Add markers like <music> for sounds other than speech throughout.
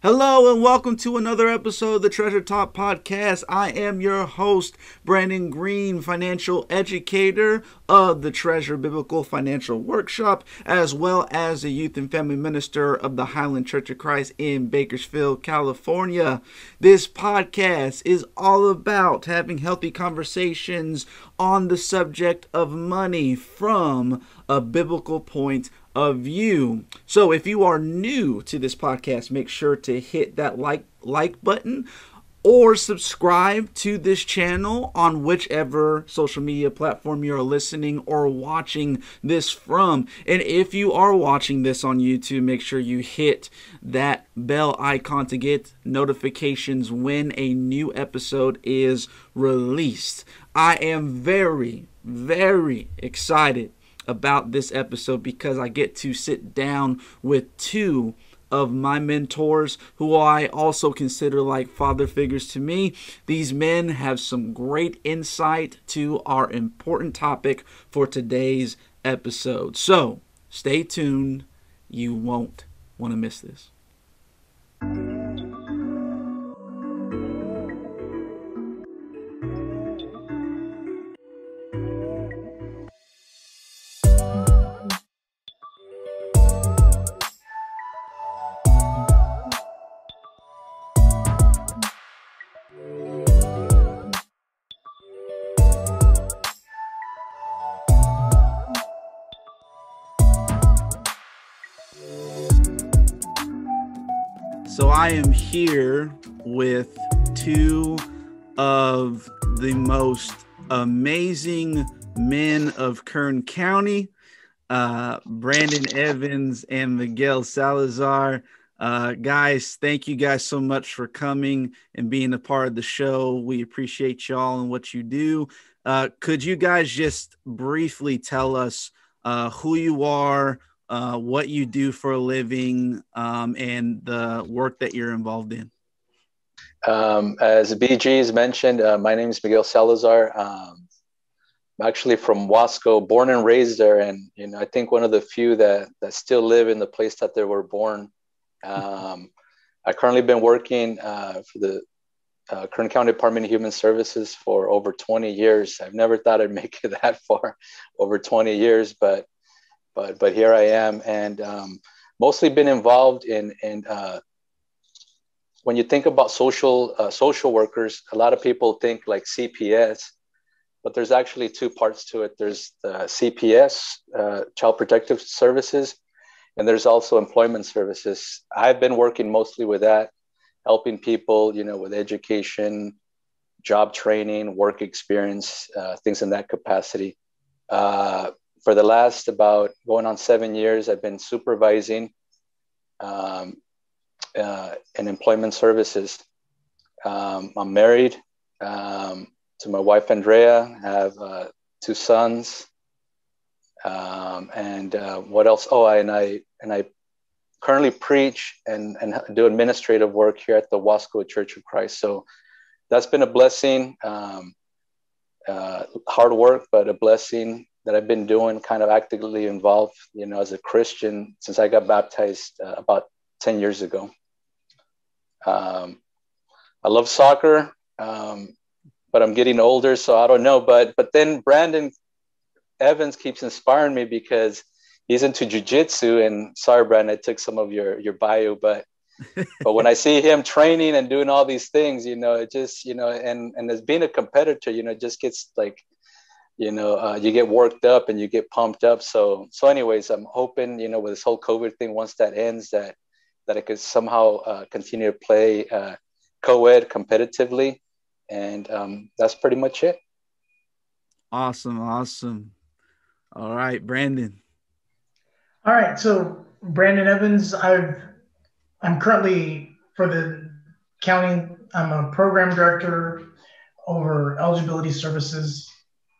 Hello and welcome to another episode of the Treasure Talk Podcast. I am your host, Brandon Green, financial educator of the Treasure Biblical Financial Workshop, as well as a youth and family minister of the Highland Church of Christ in Bakersfield, California. This podcast is all about having healthy conversations on the subject of money from a biblical point of you. So if you are new to this podcast, make sure to hit that like like button or subscribe to this channel on whichever social media platform you're listening or watching this from. And if you are watching this on YouTube, make sure you hit that bell icon to get notifications when a new episode is released. I am very, very excited about this episode because I get to sit down with two of my mentors who I also consider like father figures to me. These men have some great insight to our important topic for today's episode. So stay tuned. You won't want to miss this. I am here with two of the most amazing men of Kern County, uh, Brandon Evans and Miguel Salazar. Uh, guys, thank you guys so much for coming and being a part of the show. We appreciate y'all and what you do. Uh, could you guys just briefly tell us uh, who you are, uh, what you do for a living, um, and the work that you're involved in. Um, as has mentioned, uh, my name is Miguel Salazar. Um, I'm actually from Wasco, born and raised there, and you know I think one of the few that that still live in the place that they were born. Um, I currently been working uh, for the uh, Kern County Department of Human Services for over 20 years. I've never thought I'd make <laughs> it that far, over 20 years, but but but here I am, and um, mostly been involved in in. Uh, when you think about social uh, social workers, a lot of people think like CPS, but there's actually two parts to it. There's the CPS, uh, Child Protective Services, and there's also employment services. I've been working mostly with that, helping people, you know, with education, job training, work experience, uh, things in that capacity. For the last about going on seven years, I've been supervising um, uh, in employment services. Um, I'm married um, to my wife Andrea. I have uh, two sons. Um, and uh, what else? Oh, I, and I and I currently preach and, and do administrative work here at the Wasco Church of Christ. So that's been a blessing. Um, uh, hard work, but a blessing that I've been doing, kind of actively involved, you know, as a Christian since I got baptized uh, about 10 years ago. Um, I love soccer, um, but I'm getting older, so I don't know. But but then Brandon Evans keeps inspiring me because he's into jujitsu. And sorry, Brandon, I took some of your your bio, but <laughs> but when I see him training and doing all these things, you know, it just you know, and and as being a competitor, you know, it just gets like you know uh, you get worked up and you get pumped up. So so anyways i'm hoping you know with this whole covid thing once that ends that that i could somehow uh, continue to play uh, co-ed competitively. And um, that's pretty much it. Awesome awesome. All right brandon. All right so brandon evans i've i'm currently for the county i'm a program director over eligibility services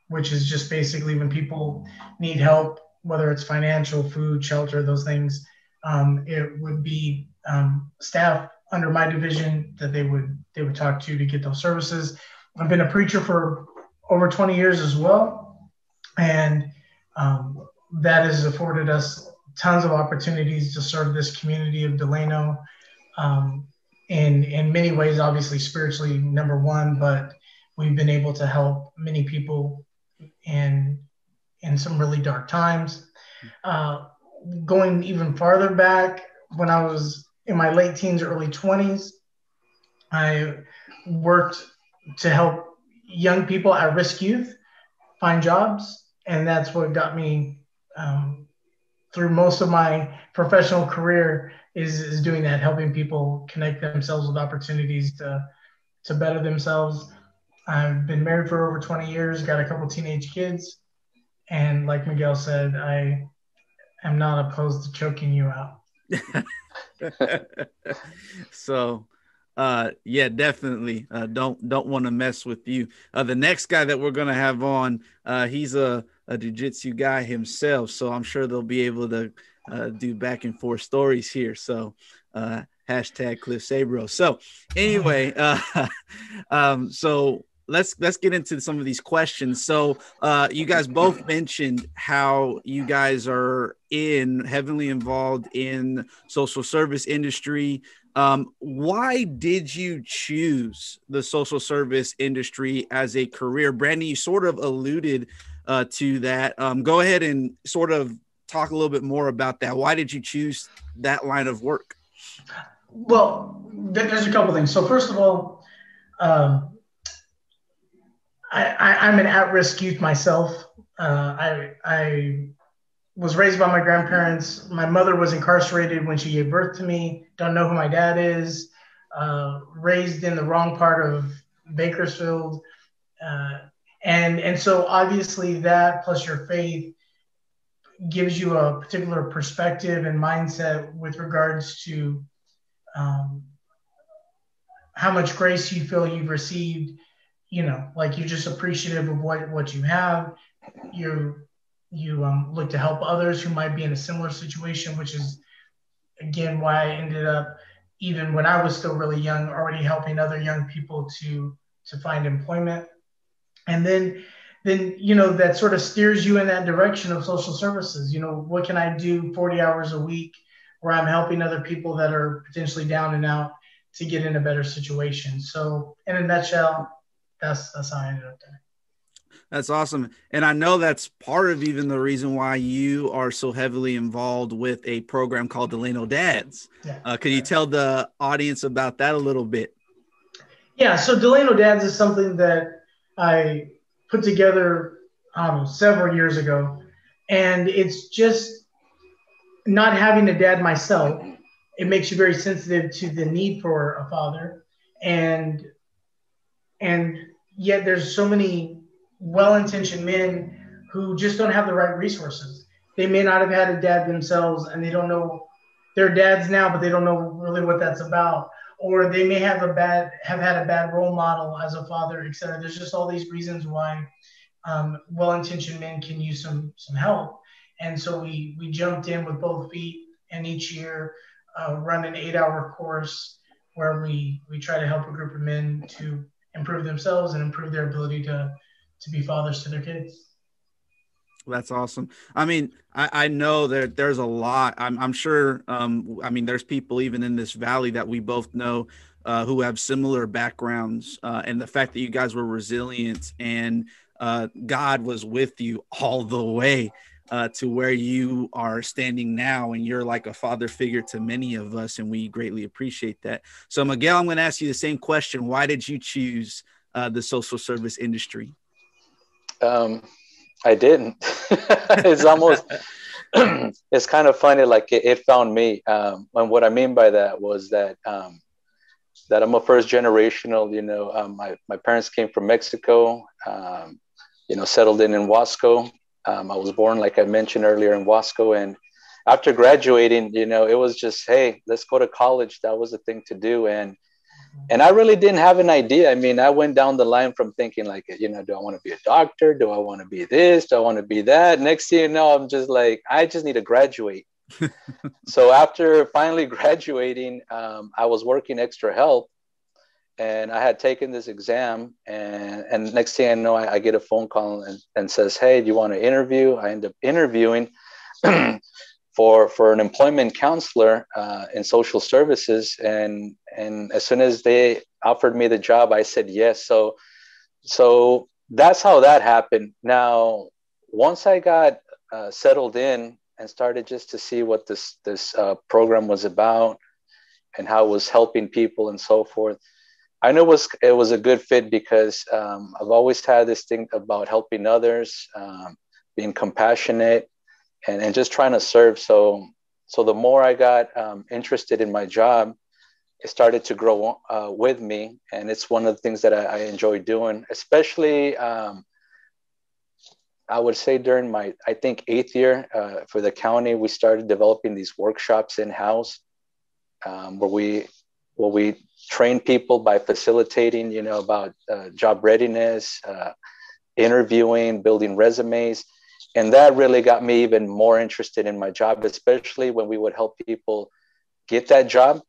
which is just basically when people need help, whether it's financial, food, shelter, those things. Um, it would be um, staff under my division that they would they would talk to to get those services. I've been a preacher for over 20 years as well, and um, that has afforded us tons of opportunities to serve this community of Delano. um, in in many ways. Obviously, spiritually, number one, but we've been able to help many people in in some really dark times. Uh, going even farther back, when I was in my late teens, early twenties, I worked to help young people at risk youth find jobs, and that's what got me um, through most of my professional career is, is doing that, helping people connect themselves with opportunities to to better themselves. I've been married for over 20 years, got a couple teenage kids, and like Miguel said, I am not opposed to choking you out. <laughs> so uh yeah definitely uh don't don't want to mess with you. Uh the next guy that we're gonna have on uh he's a a jiu-jitsu guy himself so i'm sure they'll be able to uh do back and forth stories here. So uh hashtag cliff sabro. So anyway <laughs> uh um so let's let's get into some of these questions. So, uh, you guys both mentioned how you guys are in heavily involved in social service industry. Um, why did you choose the social service industry as a career? Brandon, you sort of alluded uh, to that. Um, go ahead and sort of talk a little bit more about that. Why did you choose that line of work? Well, there's a couple things. So, first of all, um, I, am an at-risk youth myself. Uh, I, I was raised by my grandparents. My mother was incarcerated when she gave birth to me. Don't know who my dad is. Uh, raised in the wrong part of Bakersfield, uh, and and so obviously that plus your faith gives you a particular perspective and mindset with regards to um, how much grace you feel you've received you know, like you're just appreciative of what what you have. You you um, look to help others who might be in a similar situation, which is again why I ended up even when I was still really young, already helping other young people to to find employment. And then then you know that sort of steers you in that direction of social services. You know, what can I do 40 hours a week where I'm helping other people that are potentially down and out to get in a better situation. So in a nutshell, that's that's how I ended up there. That's awesome. And I know that's part of even the reason why you are so heavily involved with a program called Delano Dads. Yeah. Uh, can you tell the audience about that a little bit? Yeah. So Delano Dads is something that I put together um, several years ago. And it's just not having a dad myself, it makes you very sensitive to the need for a father. And and yet there's so many well-intentioned men who just don't have the right resources. They may not have had a dad themselves and they don't know they're dads now, but they don't know really what that's about. Or they may have a bad have had a bad role model as a father, etc. There's just all these reasons why um, well-intentioned men can use some some help. And so we we jumped in with both feet, and each year uh, run an eight-hour course where we we try to help a group of men to improve themselves and improve their ability to to be fathers to their kids. That's awesome. I mean, I, I know that there's a lot. I'm, I'm sure. Um, I mean, there's people even in this valley that we both know uh, who have similar backgrounds, uh, and the fact that you guys were resilient and uh, God was with you all the way uh, to where you are standing now, and you're like a father figure to many of us, and we greatly appreciate that. So, Miguel, I'm going to ask you the same question: Why did you choose uh, the social service industry? Um, I didn't. <laughs> it's almost. <clears throat> it's kind of funny. Like it, it found me. Um, and what I mean by that was that um, that I'm a first generational. You know, um, my my parents came from Mexico. Um, you know, settled in in Wasco. Um, I was born, like I mentioned earlier, in Wasco, and after graduating, you know, it was just, hey, let's go to college. That was the thing to do, and and I really didn't have an idea. I mean, I went down the line from thinking like, you know, do I want to be a doctor? Do I want to be this? Do I want to be that? Next thing you know, I'm just like, I just need to graduate. <laughs> so after finally <laughs> graduating, um, I was working extra help and I had taken this exam, and and next thing I know, I, I get a phone call and, and says, "Hey, do you want to interview?" I end up interviewing <clears throat> for for an employment counselor uh, in social services, and and as soon as they offered me the job, I said yes. So so that's how that happened. Now, once I got uh, settled in and started just to see what this this uh, program was about and how it was helping people and so forth. I know it was it was a good fit because um, I've always had this thing about helping others, um, being compassionate, and, and just trying to serve. So so the more I got um, interested in my job, it started to grow uh, with me, and it's one of the things that I, I enjoy doing, especially um, I would say during my, I think, eighth year uh, for the county, we started developing these workshops in house um, where we, where we train people by facilitating, you know, about uh, job readiness, uh, interviewing, building resumes. And that really got me even more interested in my job, especially when we would help people get that job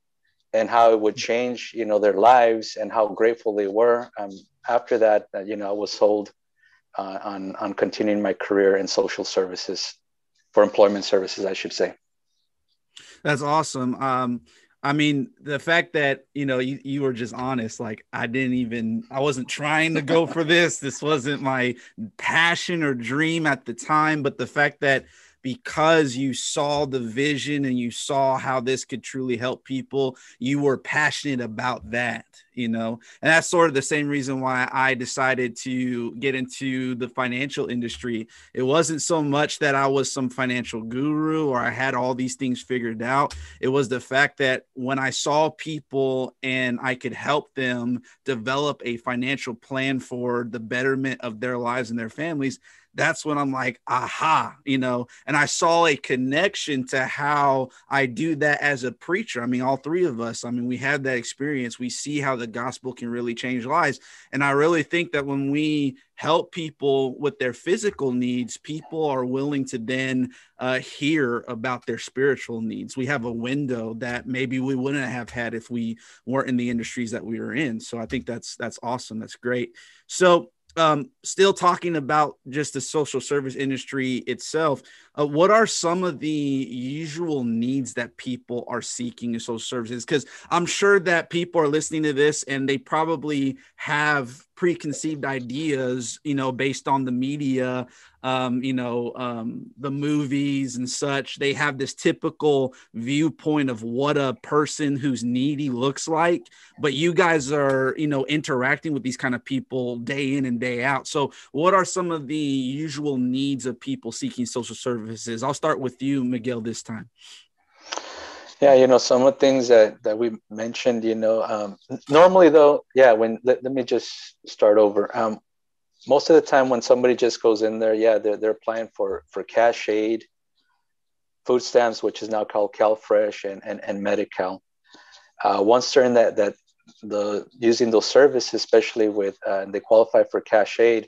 and how it would change, you know, their lives and how grateful they were. Um, after that, uh, you know, I was sold uh, on, on continuing my career in social services for employment services, I should say. That's awesome. Um, I mean, the fact that you know you, you were just honest, like I didn't even I wasn't trying to go for this. This wasn't my passion or dream at the time, but the fact that because you saw the vision and you saw how this could truly help people, you were passionate about that, you know. And that's sort of the same reason why I decided to get into the financial industry. It wasn't so much that I was some financial guru or I had all these things figured out. It was the fact that when I saw people and I could help them develop a financial plan for the betterment of their lives and their families, that's when I'm like, aha, you know, and I saw a connection to how I do that as a preacher. I mean, all three of us, I mean, we have that experience. We see how the gospel can really change lives. And I really think that when we help people with their physical needs, people are willing to then uh, hear about their spiritual needs. We have a window that maybe we wouldn't have had if we weren't in the industries that we were in. So I think that's that's awesome. That's great. So um, still talking about just the social service industry itself, uh, what are some of the usual needs that people are seeking in social services? Because I'm sure that people are listening to this and they probably have preconceived ideas, you know, based on the media, um, you know, um, the movies and such. They have this typical viewpoint of what a person who's needy looks like. But you guys are, you know, interacting with these kind of people day in and day out. So, what are some of the usual needs of people seeking social services? I'll start with you, Miguel, this time. Yeah, you know, some of the things that, that we mentioned, you know, um, normally though, yeah, when let, let me just start over. Um, most of the time when somebody just goes in there, yeah, they're, they're applying for, for cash aid, food stamps, which is now called CalFresh and, and, and Medi-Cal. Uh, once they're in that, that the using those services, especially with, uh, they qualify for cash aid,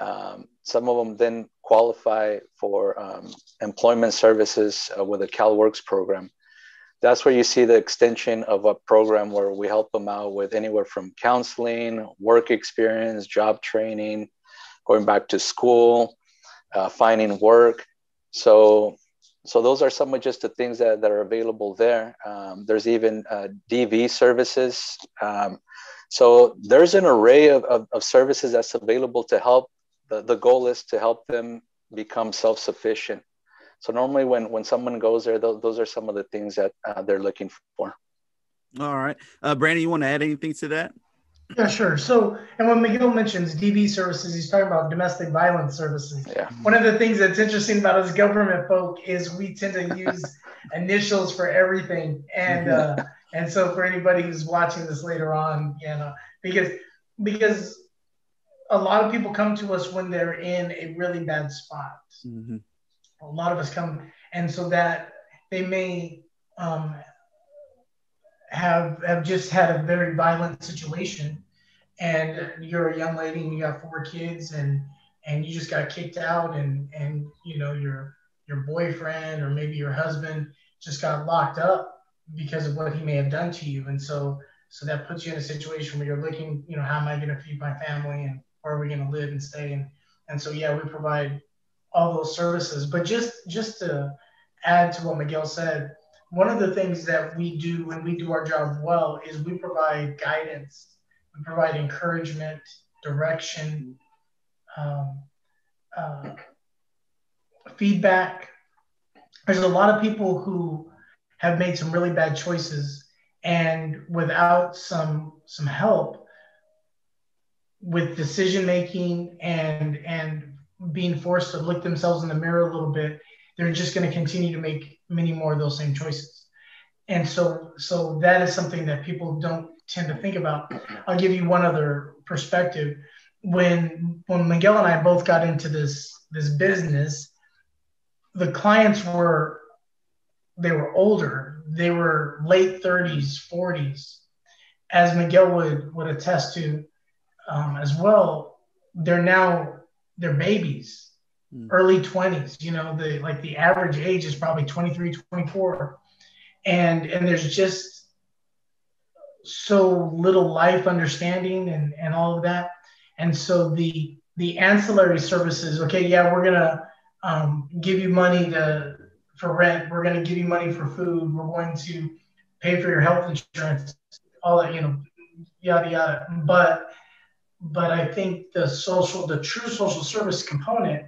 um, some of them then qualify for um, employment services uh, with the CalWorks program that's where you see the extension of a program where we help them out with anywhere from counseling, work experience, job training, going back to school, uh, finding work. So, so those are some of just the things that, that are available there. Um, there's even uh, DV services. Um, so there's an array of, of, of services that's available to help. The, the goal is to help them become self-sufficient so normally when when someone goes there those, those are some of the things that uh, they're looking for. All right. Uh, brandon you want to add anything to that? Yeah sure. So and when miguel mentions dv services he's talking about domestic violence services. Yeah. One of the things that's interesting about us government folk is we tend to use <laughs> initials for everything. And uh, <laughs> and so for anybody who's watching this later on you know because because a lot of people come to us when they're in a really bad spot. Mm-hmm a lot of us come, and so that they may um, have have just had a very violent situation, and you're a young lady and you got four kids, and and you just got kicked out, and and you know your your boyfriend or maybe your husband just got locked up because of what he may have done to you, and so so that puts you in a situation where you're looking, you know, how am I going to feed my family and where are we going to live and stay, and and so yeah, we provide all those services. But just just to add to what Miguel said, one of the things that we do when we do our job well is we provide guidance, we provide encouragement, direction, um, uh, feedback. There's a lot of people who have made some really bad choices, and without some some help with decision making and and being forced to look themselves in the mirror a little bit, they're just going to continue to make many more of those same choices. And so so that is something that people don't tend to think about. I'll give you one other perspective. When when Miguel and I both got into this this business, the clients were they were older. They were late 30s, 40s. As Miguel would would attest to um, as well, they're now they're babies, mm. early 20s. You know, the like the average age is probably 23, 24. And and there's just so little life understanding and, and all of that. And so the the ancillary services, okay, yeah, we're gonna um, give you money to for rent, we're gonna give you money for food, we're going to pay for your health insurance, all that, you know, yada yada. But but I think the social, the true social service component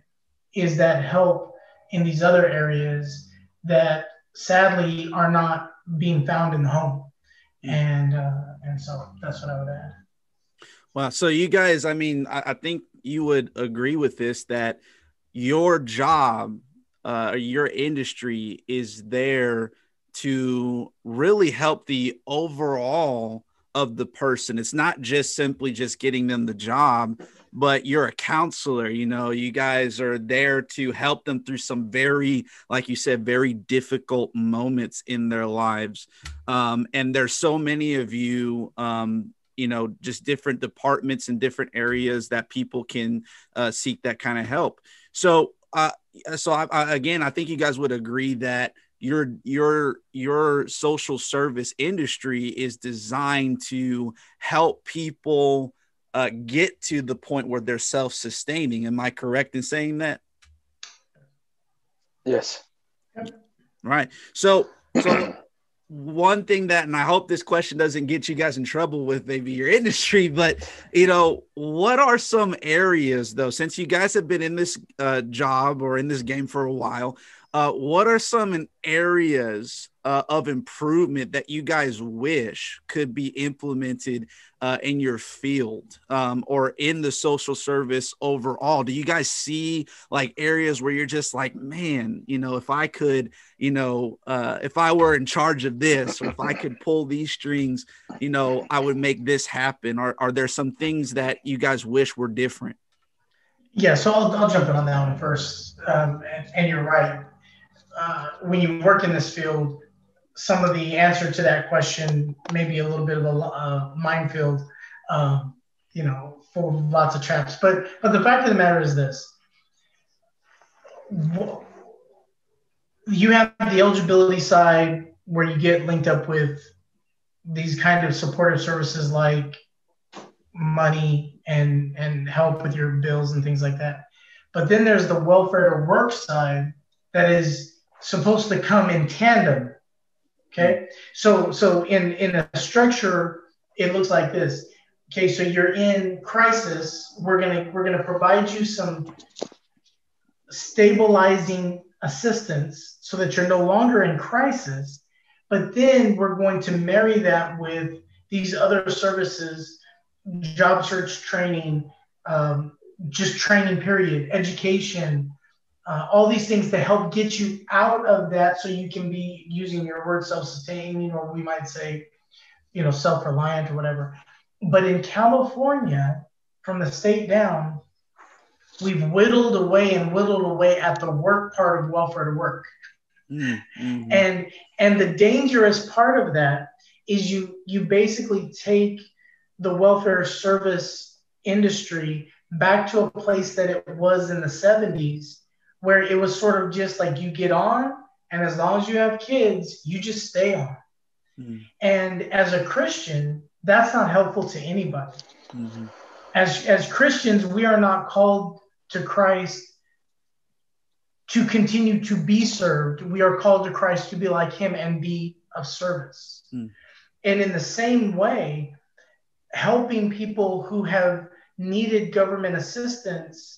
is that help in these other areas that sadly are not being found in the home and uh, and so that's what I would add. Wow. So you guys, I mean, I, I think you would agree with this that your job, uh, your industry is there to really help the overall of the person. It's not just simply just getting them the job, but you're a counselor. You know, you guys are there to help them through some very, like you said, very difficult moments in their lives. Um, and there's so many of you. Um, you know, just different departments and different areas that people can uh, seek that kind of help. So, uh, so I, I, again, I think you guys would agree that your your your social service industry is designed to help people uh, get to the point where they're self-sustaining. Am i correct in saying that? Yes. Right. So so <clears throat> one thing that and i hope this question doesn't get you guys in trouble with maybe your industry but you know what are some areas though since you guys have been in this uh, job or in this game for a while uh, what are some areas uh, of improvement that you guys wish could be implemented uh, in your field um, or in the social service overall? Do you guys see like areas where you're just like, man, you know, if I could, you know, uh, if I were in charge of this, or if I could pull these strings, you know, I would make this happen? Or are there some things that you guys wish were different? Yeah, so I'll, I'll jump in on that one first. Um, and, and you're right uh, when you work in this field, some of the answer to that question may be a little bit of a uh, minefield, um, you know, full of lots of traps. But but the fact of the matter is this: you have the eligibility side where you get linked up with these kind of supportive services like money and and help with your bills and things like that. But then there's the welfare to work side that is supposed to come in tandem. Okay. So so in in a structure, it looks like this. Okay, so you're in crisis. We're gonna we're gonna provide you some stabilizing assistance so that you're no longer in crisis. But then we're going to marry that with these other services, job search training, um, just training period, education, uh, all these things to help get you out of that so you can be using your word self-sustaining or we might say you know self-reliant or whatever but in california from the state down we've whittled away and whittled away at the work part of welfare to work mm-hmm. and and the dangerous part of that is you you basically take the welfare service industry back to a place that it was in the 70s where it was sort of just like you get on, and as long as you have kids, you just stay on. Mm-hmm. And as a Christian, that's not helpful to anybody. Mm-hmm. As as Christians, we are not called to Christ to continue to be served. We are called to Christ to be like him and be of service. Mm. And in the same way, helping people who have needed government assistance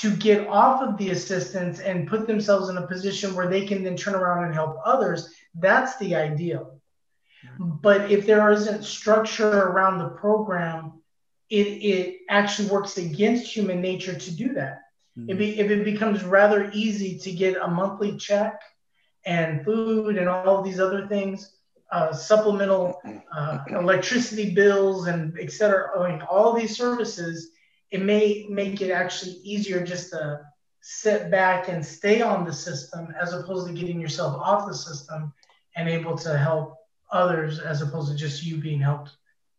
to get off of the assistance and put themselves in a position where they can then turn around and help others, that's the ideal. But if there isn't structure around the program, it, it actually works against human nature to do that. Mm-hmm. If, it, if it becomes rather easy to get a monthly check and food and all these other things, uh, supplemental uh, electricity bills and et cetera, I mean, all these services, it may make it actually easier just to sit back and stay on the system as opposed to getting yourself off the system and able to help others as opposed to just you being helped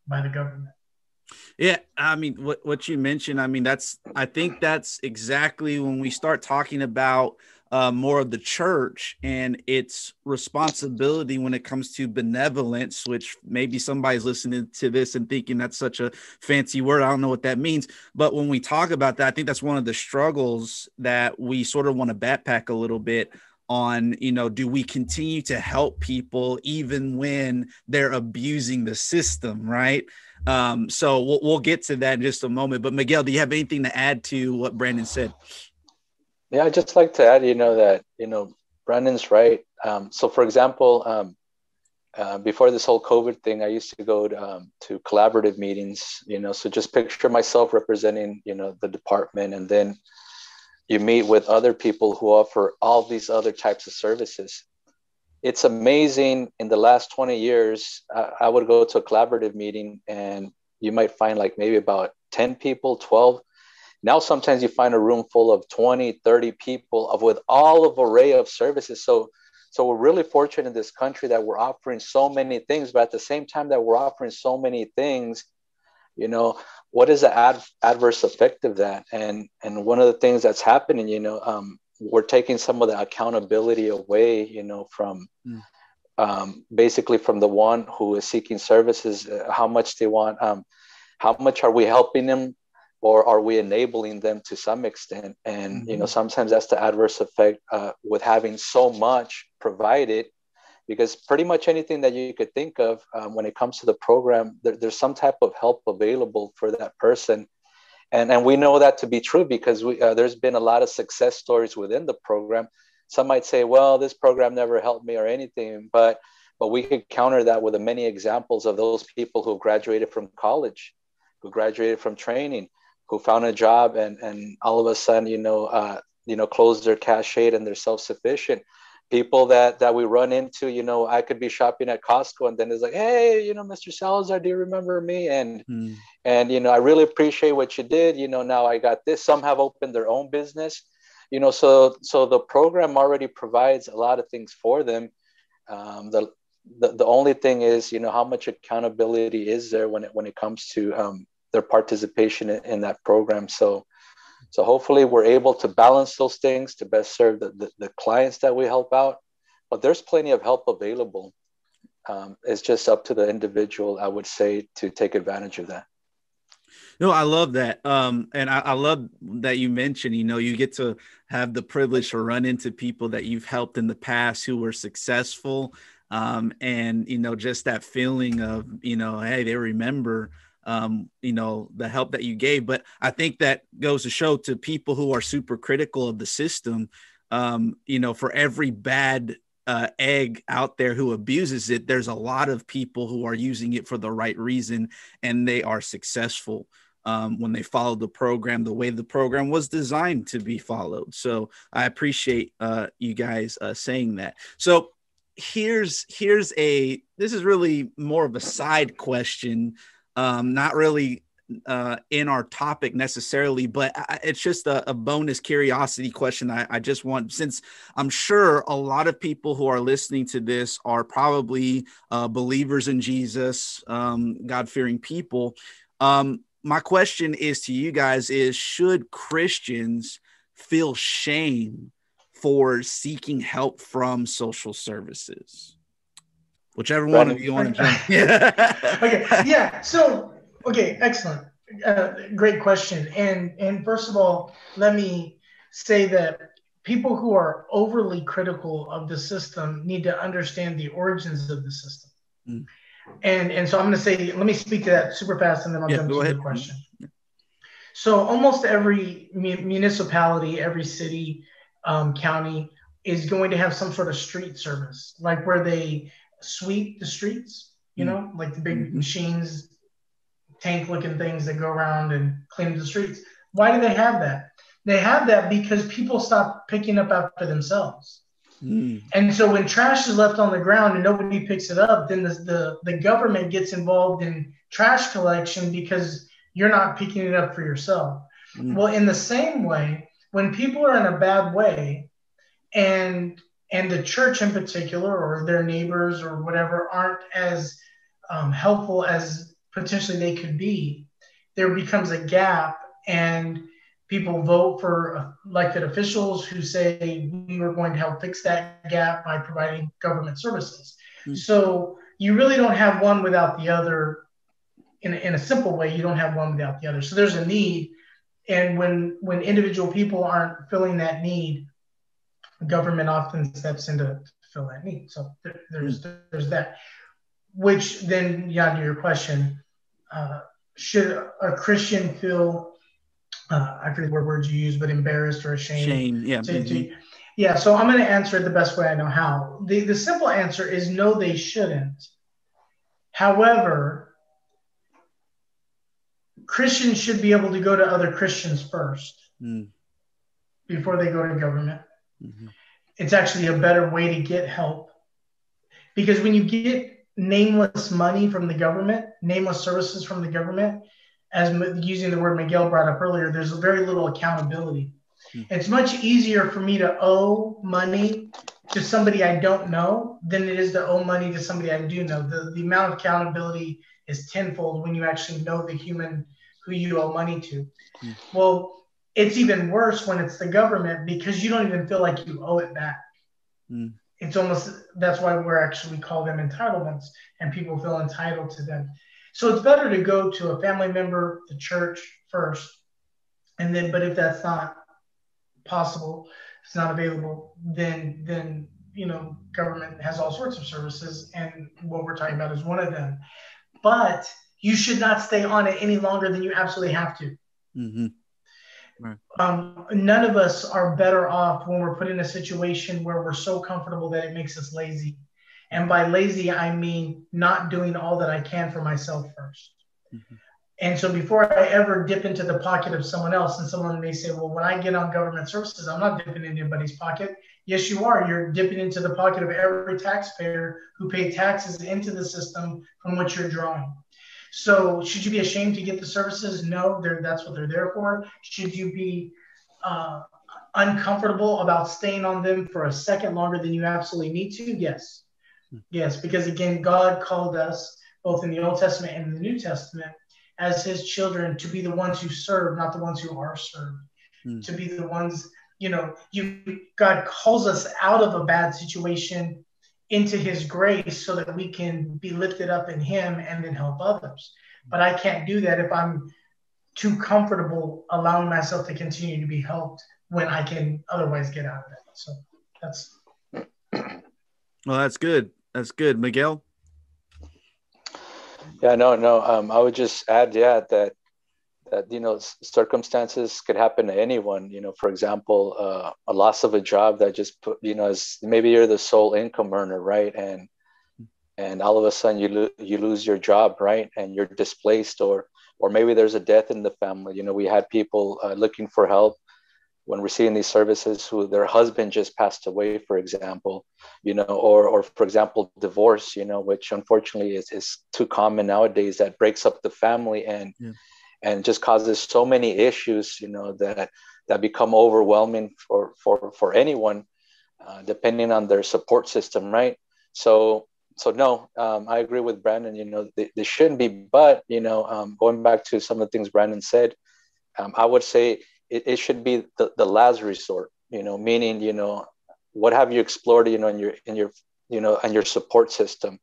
by the government. Yeah, I mean, what what you mentioned, I mean, that's I think that's exactly when we start talking about uh, more of the church and its responsibility when it comes to benevolence, which maybe somebody's listening to this and thinking that's such a fancy word. I don't know what that means. But when we talk about that, I think that's one of the struggles that we sort of want to backpack a little bit on you know do we continue to help people even when they're abusing the system right um so we'll, we'll get to that in just a moment but miguel do you have anything to add to what brandon said yeah i'd just like to add you know that you know brandon's right. Um, so for example um, uh, before this whole covid thing i used to go to, um, to collaborative meetings you know so just picture myself representing you know the department and then you meet with other people who offer all these other types of services. It's amazing in the last 20 years I, I, would go to a collaborative meeting and you might find like maybe about 10 people 12 now sometimes you find a room full of 20 30 people of with all of array of services so so we're really fortunate in this country that we're offering so many things but at the same time that we're offering so many things you know what is the ad, adverse effect of that and and one of the things that's happening you know um, we're taking some of the accountability away you know from mm. um, basically from the one who is seeking services uh, how much they want um, how much are we helping them or are we enabling them to some extent and mm-hmm. you know mm-hmm. sometimes that's the adverse effect uh, with having so much provided because pretty much anything that you could think of um, when it comes to the program, there, there's some type of help available for that person. And, and we know that to be true because we, uh, there's been a lot of success stories within the program. Some might say, well, this program never helped me or anything, but, but we could counter that with the many examples of those people who graduated from college, who graduated from training, who found a job and, and all of a sudden, you know, uh, you know, closed their cash and they're self-sufficient. People that that we run into you know i could be shopping at costco and then it's like hey you know mr salazar do you remember me? And mm. and you know i really appreciate what you did. You know now i got this. Some have opened their own business. You know so so the program already provides a lot of things for them. Um, the, the the only thing is you know how much accountability is there when it when it comes to um, their participation in, in that program so so hopefully we're able to balance those things to best serve the, the, the clients that we help out. But there's plenty of help available. Um, it's just up to the individual, I would say, to take advantage of that. No, I love that. Um, and I, I, love that you mentioned, you know, you get to have the privilege to run into people that you've helped in the past who were successful. Um, and, you know, just that feeling of, you know, hey, they remember um, you know, the help that you gave. But I think that goes to show to people who are super critical of the system, um, you know, for every bad uh, egg out there who abuses it, there's a lot of people who are using it for the right reason and they are successful. Um, when they follow the program the way the program was designed to be followed. So I appreciate uh, you guys uh, saying that. So here's here's a this is really more of a side question um, not really uh, in our topic necessarily, but I, it's just a, a, bonus curiosity question. I, I, just want, since I'm sure a lot of people who are listening to this are probably uh, believers in Jesus, um, God fearing people. Um, my question is to you guys: Is should Christians feel shame for seeking help from social services? Whichever one of you want to jump. <laughs> Yeah. <laughs> okay. Yeah. So, okay. Excellent. Uh, great question. And and first of all, let me say that people who are overly critical of the system need to understand the origins of the system. Mm. And and so I'm going to say, let me speak to that super fast, and then I'll yeah, jump to ahead. the question. So almost every municipality, every city, um, county is going to have some sort of street service, like where they sweep the streets. You know, like the big mm-hmm. machines, tank-looking things that go around and clean the streets. Why do they have that? They have that because people stop picking up after themselves. Mm. And so when trash is left on the ground and nobody picks it up, then the, the, the government gets involved in trash collection because you're not picking it up for yourself. Mm. Well, in the same way, when people are in a bad way and and the church in particular or their neighbors or whatever aren't as um, helpful as potentially they could be, there becomes a gap and people vote for elected officials who say we are going to help fix that gap by providing government services. Mm-hmm. So you really don't have one without the other. In a, in a simple way, you don't have one without the other. So there's a need, and when when individual people aren't filling that need, government often steps in to fill that need. So there, there's there's that. Which then, yeah, to your question, uh, should a Christian feel uh, I forget what words you use, but embarrassed or ashamed. Shame, yeah. To, mm-hmm. to, yeah, so I'm going to answer it the best way I know how. The, the simple answer is no, they shouldn't. However, Christians should be able to go to other Christians first mm. before they go to government. Mm-hmm. It's actually a better way to get help because when you get nameless money from the government, nameless services from the government, as using the word Miguel brought up earlier, there's very little accountability. Mm-hmm. It's much easier for me to owe money to somebody I don't know than it is to owe money to somebody I do know. The, the amount of accountability is tenfold when you actually know the human who you owe money to. Mm-hmm. Well, it's even worse when it's the government because you don't even feel like you owe it back. Mm. It's almost that's why we're actually call them entitlements, and people feel entitled to them. So it's better to go to a family member, the church first, and then. But if that's not possible, it's not available, then then you know government has all sorts of services, and what we're talking about is one of them. But you should not stay on it any longer than you absolutely have to. Mm-hmm. Right. Um, none of us are better off when we're put in a situation where we're so comfortable that it makes us lazy. And by lazy, I mean not doing all that I can for myself 1st mm-hmm. And so before I ever dip into the pocket of someone else, and someone may say, well, when I get on government services, I'm not dipping into anybody's pocket. Yes, you are. You're dipping into the pocket of every taxpayer who paid taxes into the system from which you're drawing. So should you be ashamed to get the services? No, that's what they're there for. Should you be uh, uncomfortable about staying on them for a second longer than you absolutely need to? Yes. Yes, because again, God called us both in the Old Testament and the New Testament as his children to be the ones who serve, not the ones who are served. Mm. To be the ones, you know, you God calls us out of a bad situation into his grace so that we can be lifted up in him and then help others. But I can't do that if I'm too comfortable allowing myself to continue to be helped when I can otherwise get out of it. So that's <clears throat> well, that's good. That's good, Miguel. Yeah, no, no. Um, I would just add, yeah, that that you know circumstances could happen to anyone. You know, for example, uh, a loss of a job that just put you know, as maybe you're the sole income earner, right, and and all of a sudden you lo- you lose your job, right, and you're displaced, or or maybe there's a death in the family. You know, we had people uh, looking for help when receiving these services who their husband just passed away, for example, you know, or, or for example, divorce, you know, which unfortunately is, is too common nowadays that breaks up the family and, yeah. And just causes so many issues, you know, that, that become overwhelming for, for, for anyone, uh, depending on their support system. Right. So, so no, um, I agree with Brandon, you know, they, they shouldn't be, but, you know, um, going back to some of the things Brandon said, um, I would say it, it should be the, the last resort you know meaning you know what have you explored you know in your in your you know and your support system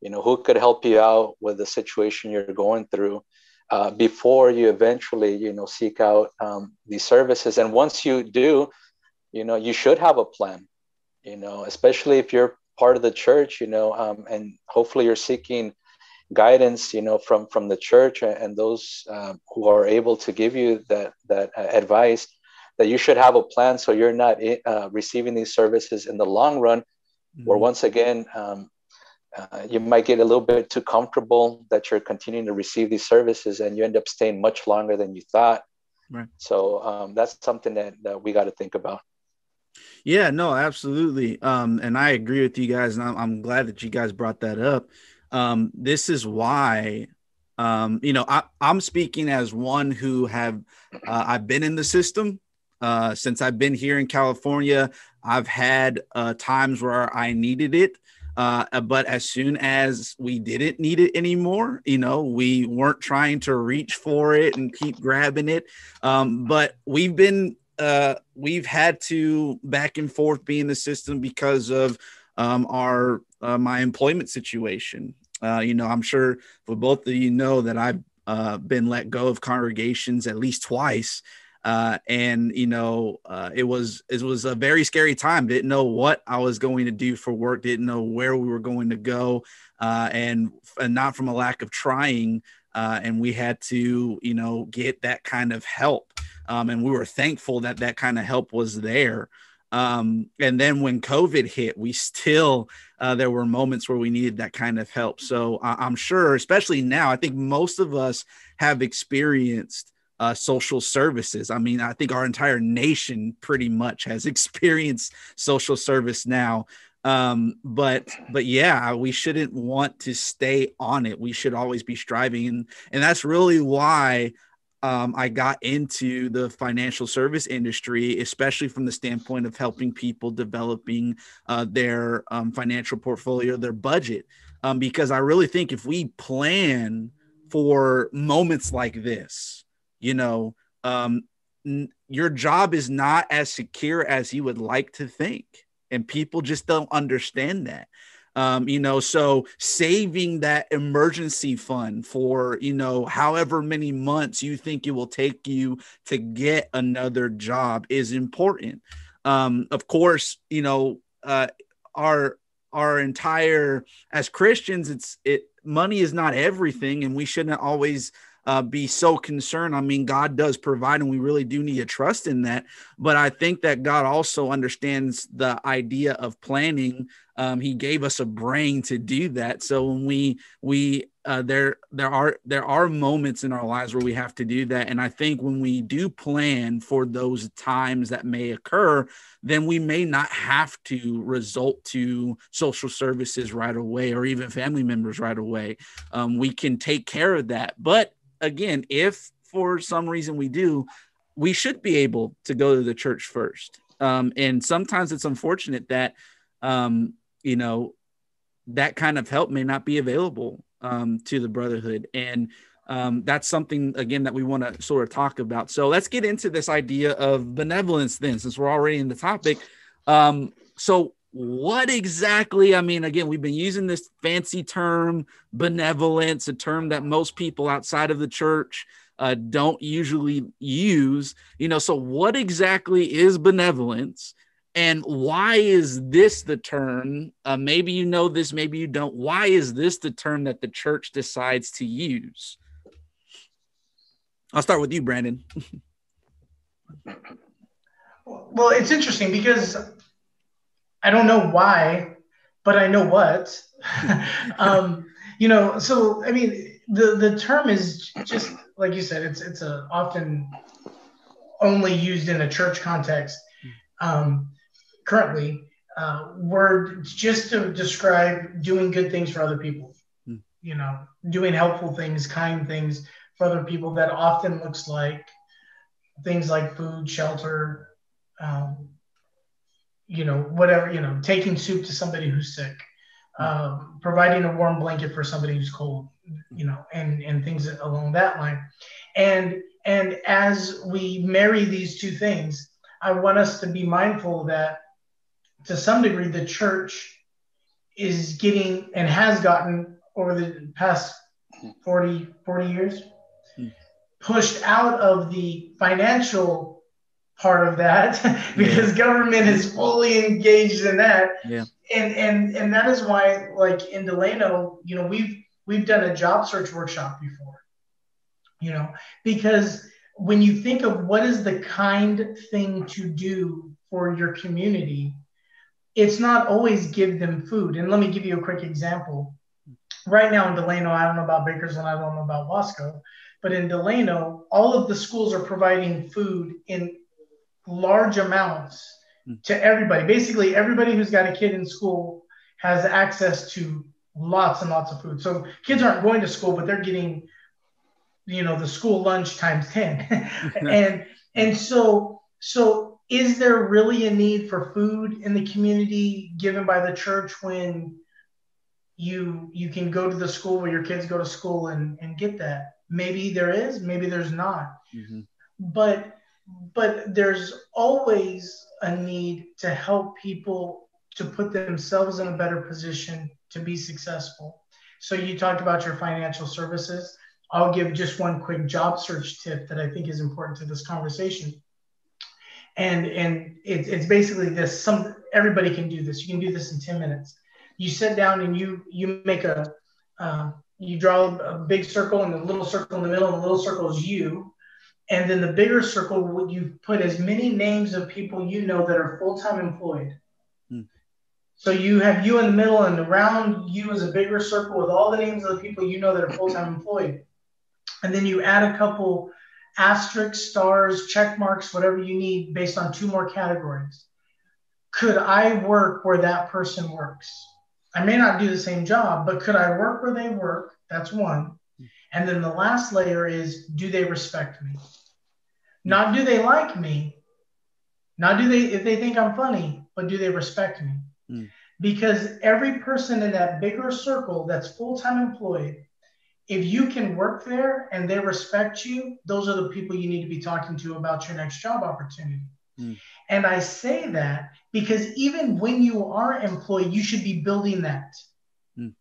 you know who could help you out with the situation you're going through uh, before you eventually you know seek out um, these services and once you do you know, you should have a plan, you know, especially if you're part of the church, you know, um, and hopefully you're seeking guidance, you know, from from the church and those uh, who are able to give you that that uh, advice. That you should have a plan so you're not uh, receiving these services in the long run, mm-hmm. where once again um, uh, you might get a little bit too comfortable that you're continuing to receive these services and you end up staying much longer than you thought. Right. So um, that's something that, that we got to think about. Yeah, no, absolutely. Um, and I agree with you guys, and I'm, I'm glad that you guys brought that up. Um, this is why, um, you know, I, am speaking as one who have uh, I've been in the system uh, since I've been here in California. I've had uh, times where I needed it. Uh, but as soon as we didn't need it anymore, you know, we weren't trying to reach for it and keep grabbing it. Um, but we've been uh, we've had to back and forth be in the system because of um, our uh, my employment situation. Uh, you know, I'm sure for both of you know that I've uh, been let go of congregations at least twice. Uh, and you know, uh, it was it was a very scary time. Didn't know what I was going to do for work. Didn't know where we were going to go, uh, and and not from a lack of trying. Uh, and we had to, you know, get that kind of help um, and we were thankful that that kind of help was there. Um, and then when COVID hit, we still uh, there were moments where we needed that kind of help. So I- am sure, especially now, I think most of us have experienced uh, social services. I mean, I think our entire nation pretty much has <laughs> experienced social service now. Um, but but yeah, we shouldn't want to stay on it. We should always be striving, and and that's really why um, I got into the financial service industry, especially from the standpoint of helping people developing uh, their um, financial portfolio, their budget. Um, because I really think if we plan for moments like this, you know, um, n- your job is not as secure as you would like to think. And people just don't understand that. Um, you know, so saving that emergency fund for, you know, however many months you think it will take you to get another job is important. Um, of course, you know, uh, our our entire as Christians, it's it money is not everything, and we shouldn't always uh, be so concerned. I mean, God does provide, and we really do need to trust in that. But I think that God also understands the idea of planning. Um, he gave us a brain to do that. So when we we uh, there there are there are moments in our lives where we have to do that, and I think when we do plan for those times that may occur, then we may not have to result to social services right away or even family members right away. Um, we can take care of that, but again, if for some reason we do, we should be able to go to the church first. Um, and sometimes it's unfortunate that, um, you know, that kind of help may not be available um, to the brotherhood. And um, that's something, again, that we want to sort of talk about. So let's get into this idea of benevolence then, since we're already in the topic. Um, so, what exactly i mean again we've been using this fancy term benevolence a term that most people outside of the church uh, don't usually use. You know so what exactly is benevolence? And why is this the term? Uh, maybe you know this maybe you don't. Why is this the term that the church decides to use? I'll start with you brandon. <laughs> Well it's interesting because I don't know why, but I know what. <laughs> um, you know, so I mean, the the term is just like you said. It's it's a often only used in a church context. Um, currently, uh, word just to describe doing good things for other people. Hmm. You know, doing helpful things, kind things for other people. That often looks like things like food, shelter, um, you know, whatever, you know, taking soup to somebody who's sick, hmm. um, providing a warm blanket for somebody who's cold, hmm. you know, and, and things along that line. And, and as we marry these two things, I want us to be mindful that to some degree, the church is getting and has gotten over the past hmm. 40, 40 years, pushed out of the financial part of that <laughs> because yeah. government is fully engaged in that. Yeah. And and and that is why, like in Delano, you know, we've we've done a job search workshop before. You know, because when you think of what is the kind thing to do for your community, it's not always give them food. And let me give you a quick example. Right now in Delano, I don't know about Bakersfield, I don't know about Wasco, but in Delano, all of the schools are providing food in large amounts hmm. to everybody. Basically, everybody who's got a kid in school has access to lots and lots of food. So kids aren't going to school, but they're getting, you know, the school lunch times 10. <laughs> and and so so is there really a need for food in the community given by the church when you you can go to the school where your kids go to school and, and get that? Maybe there is, maybe there's not. Mm-hmm. But but there's always a need to help people to put themselves in a better position to be successful. So you talked about your financial services. I'll give just one quick job search tip that I think is important to this conversation. And and it, it's basically this. Some everybody can do this. You can do this in 10 minutes. You sit down and you you make a uh, you draw a big circle and a little circle in the middle, and the little circle is you. And then the bigger circle, would you put as many names of people you know that are full time employed. Hmm. So you have you in the middle, and around you is a bigger circle with all the names of the people you know that are full time employed. And then you add a couple asterisks, stars, check marks, whatever you need based on two more categories. Could I work where that person works? I may not do the same job, but could I work where they work? That's one. And then the last layer is do they respect me? Not do they like me? Not do they if they think I'm funny, but do they respect me? Mm. Because every person in that bigger circle that's full-time employed, if you can work there and they respect you, those are the people you need to be talking to about your next job opportunity. Mm. And I say that because even when you are employed, you should be building that. Mm.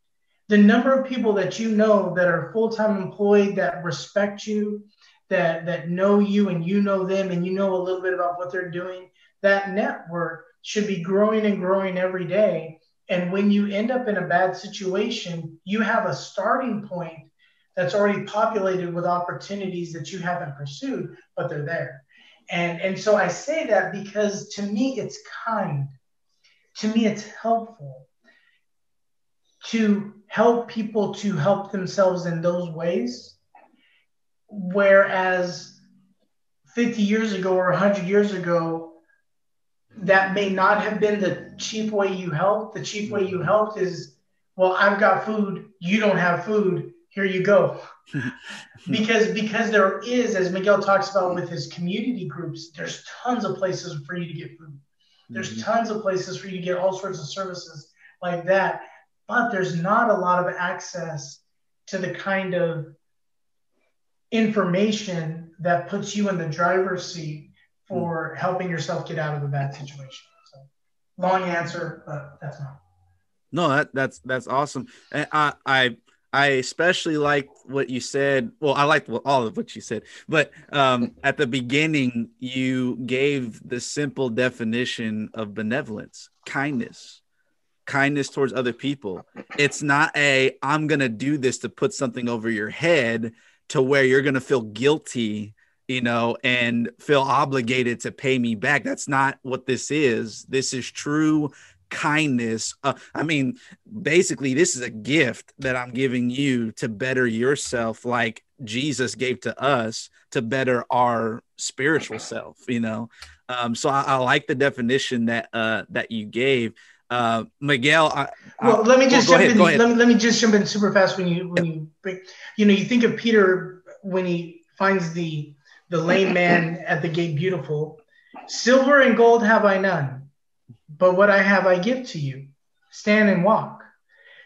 The number of people that you know that are full time employed that respect you, that, that know you and you know them and you know a little bit about what they're doing, that network should be growing and growing every day. And when you end up in a bad situation, you have a starting point that's already populated with opportunities that you haven't pursued, but they're there. And, and so I say that because to me, it's kind. To me, it's helpful to help people to help themselves in those ways. Whereas 50 years ago or 100 years ago, that may not have been the cheap way you helped. The cheap way you helped is, well, I've got food, you don't have food, here you go. <laughs> because because there is, as Miguel talks about with his community groups, there's tons of places for you to get food. There's mm-hmm. tons of places for you to get all sorts of services like that. But there's not a lot of access to the kind of information that puts you in the driver's seat for mm-hmm. helping yourself get out of a bad situation. So long answer, but that's not. No, that that's that's awesome. And I I I especially like what you said. Well, I liked all of what you said, but um, <laughs> at the beginning, you gave the simple definition of benevolence, kindness, kindness towards other people. It's not a I'm going to do this to put something over your head to where you're going to feel guilty, you know, and feel obligated to pay me back. That's not what this is. This is true kindness. Uh, I mean, basically, this is a gift that I'm giving you to better yourself, like Jesus gave to us to better our spiritual self. You know, um, so I, I, like the definition that uh, that you gave. Uh, Miguel, I, well, let me just well, jump ahead, in. Let me, let me just jump in super fast when you when you bring, you know, you think of Peter when he finds the the lame man at the gate beautiful. Silver and gold have I none but what I have, I give to you. Stand and walk.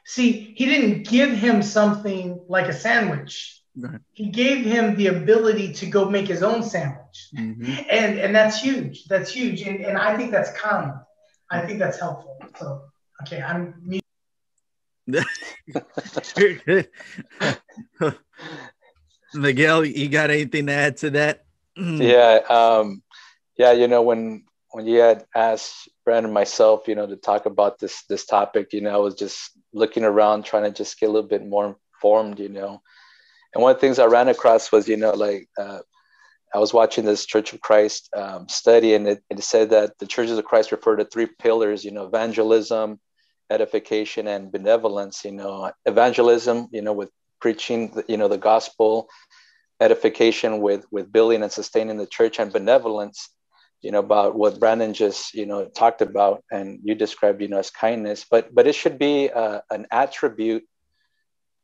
See, he didn't give him something like a sandwich. Right. He gave him the ability to go make his own sandwich. Mm-hmm. And and that's huge. That's huge. And, and I think that's kind. I think that's helpful. So okay, I'm <laughs> Miguel, you got anything to add to that? yeah. Um, Yeah, you know when when you had asked Brandon myself, you know, to talk about this this topic, you know, I was just looking around trying to just get a little bit more informed, you know. And one of the things I ran across was, you know, like uh, I was watching this Church of Christ um, study, and it, it said that the Churches of Christ refer to three pillars, you know, evangelism, edification, and benevolence. You know, evangelism, you know, with preaching, you know, the gospel, edification with with building and sustaining the church, and benevolence you know about what brandon just you know talked about and you described you know as kindness but but it should be uh, an attribute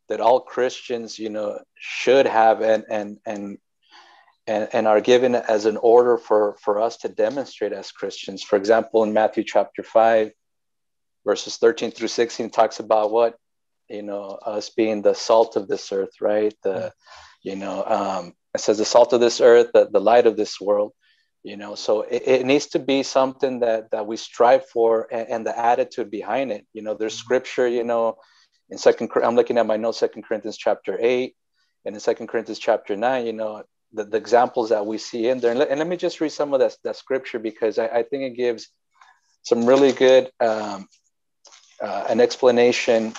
that all christians you know should have and and and and, and are given as an order for for us to demonstrate as christians. For example in matthew chapter 5 verses 13 through 16 talks about what you know us being the salt of this earth right? The you know um it says the salt of this earth the, the light of this world you know? So it, it, needs to be something that that we strive for and, and, the attitude behind it. You know there's mm-hmm. scripture you know in second i'm looking at my notes second corinthians chapter 8 and in second corinthians chapter 9 you know the, the examples that we see in there and let, and let me just read some of that, that scripture because I, I think it gives some really good um, uh, an explanation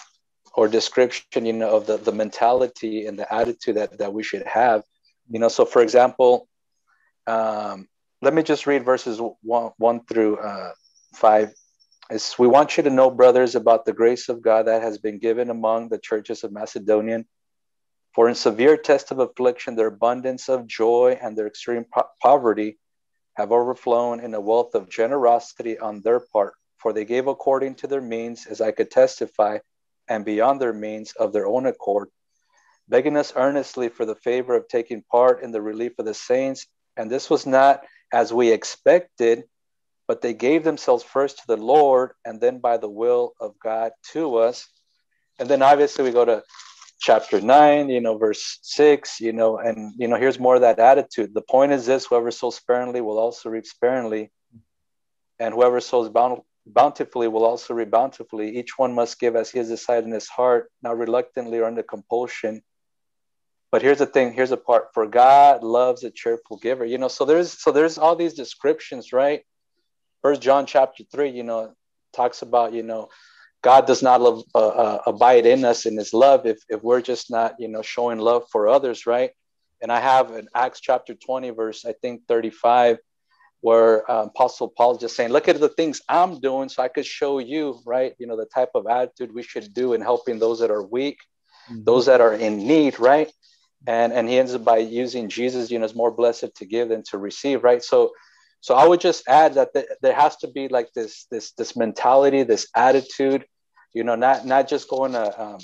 or description you know of the, the mentality and the attitude that, that we should have you know so for example um, let me just read verses one, one through uh, five. It's, we want you to know, brothers, about the grace of God that has been given among the churches of Macedonia. For in severe test of affliction, their abundance of joy and their extreme po- poverty have overflown in a wealth of generosity on their part. For they gave according to their means, as I could testify, and beyond their means of their own accord, begging us earnestly for the favor of taking part in the relief of the saints. And this was not as we expected, but they gave themselves first to the Lord and then by the will of God to us. And then obviously we go to chapter 9, you know, verse 6, you know, and, you know, here's more of that attitude. The point is this whoever sows sparingly will also reap sparingly, and whoever sows bountifully will also reap bountifully. Each one must give as he has decided in his heart, not reluctantly or under compulsion but here's the thing here's a part for god loves a cheerful giver you know so there's so there's all these descriptions right first john chapter 3 you know talks about you know god does not love, uh, uh, abide in us in his love if, if we're just not you know showing love for others right? And i have in acts chapter 20 verse i think 35 where uh, apostle paul just saying look at the things i'm doing so i could show you right? You know the type of attitude we should do in helping those that are weak mm-hmm. those that are in need right? And and he ends up by using jesus you know it's more blessed to give than to receive right? So so i would just add that th- there has to be like this this this mentality this attitude you know not not just going to um,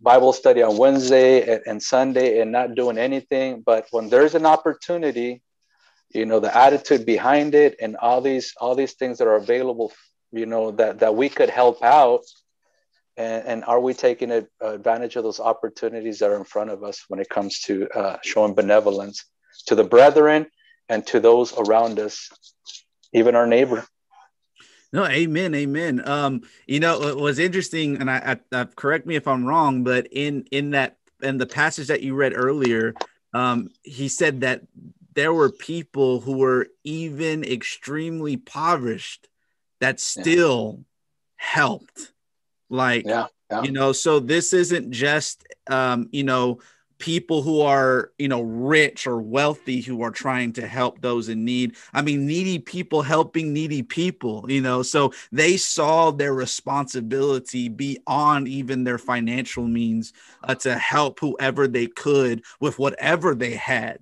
bible study on wednesday and, and sunday and not doing anything. But when there's an opportunity you know the attitude behind it and all these all these things that are available you know that that we could help out. And, and are we taking advantage of those opportunities that are in front of us when it comes to uh, showing benevolence to the brethren and to those around us, even our neighbor? No, amen, amen. Um, you know, it was interesting, and I, I, I, correct me if I'm wrong, but in in that in the passage that you read earlier, um, he said that there were people who were even extremely impoverished that still yeah. helped like, yeah, yeah. you know, so this isn't just, um, you know, people who are you know rich or wealthy who are trying to help those in need. I mean needy people helping needy people you know? So they saw their responsibility beyond even their financial means uh, to help whoever they could with whatever they had.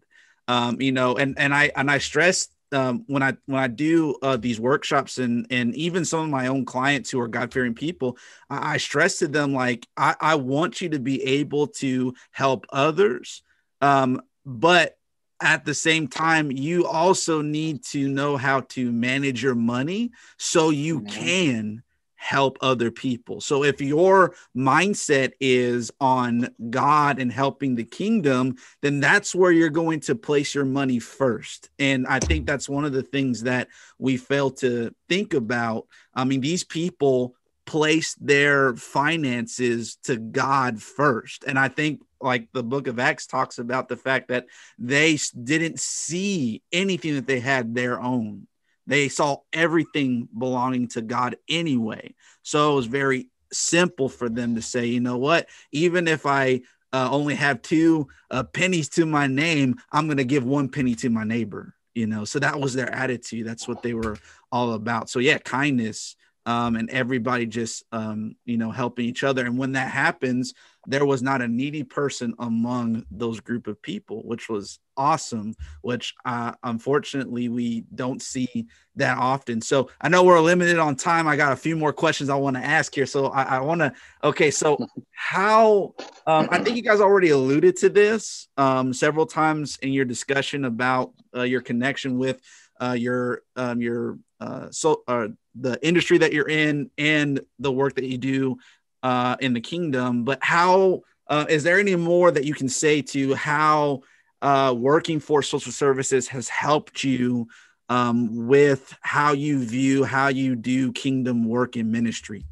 Um you know and and i and i stressed um, when I when I do uh, these workshops and and even some of my own clients who are God fearing people, I, I, stress to them like I, I want you to be able to help others, um, but at the same time, you also need to know how to manage your money so you can help other people. So if your mindset is on God and helping the kingdom, then that's where you're going to place your money first. And I think that's one of the things that we fail to think about. I mean, these people place their finances to God first. And I think like the book of Acts talks about the fact that they didn't see anything that they had their own. They saw everything belonging to God anyway. So it was very simple for them to say, you know what, even if I uh, only have two uh, pennies to my name, I'm going to give one penny to my neighbor. You know, so that was their attitude. That's what they were all about. So yeah, kindness um, and everybody just um, you know helping each other. And when that happens, there was not a needy person among those group of people, which was awesome. Which uh, unfortunately we don't see that often. So I know we're limited on time. I got a few more questions I want to ask here. So I, I want to. Okay, so how? Um, I think you guys already alluded to this um, several times in your discussion about uh, your connection with uh, your um, your uh, so uh, the industry that you're in and the work that you do uh, in the kingdom. But how uh, is there any more that you can say to how uh, working for social services has helped you um, with how you view how you do kingdom work in ministry?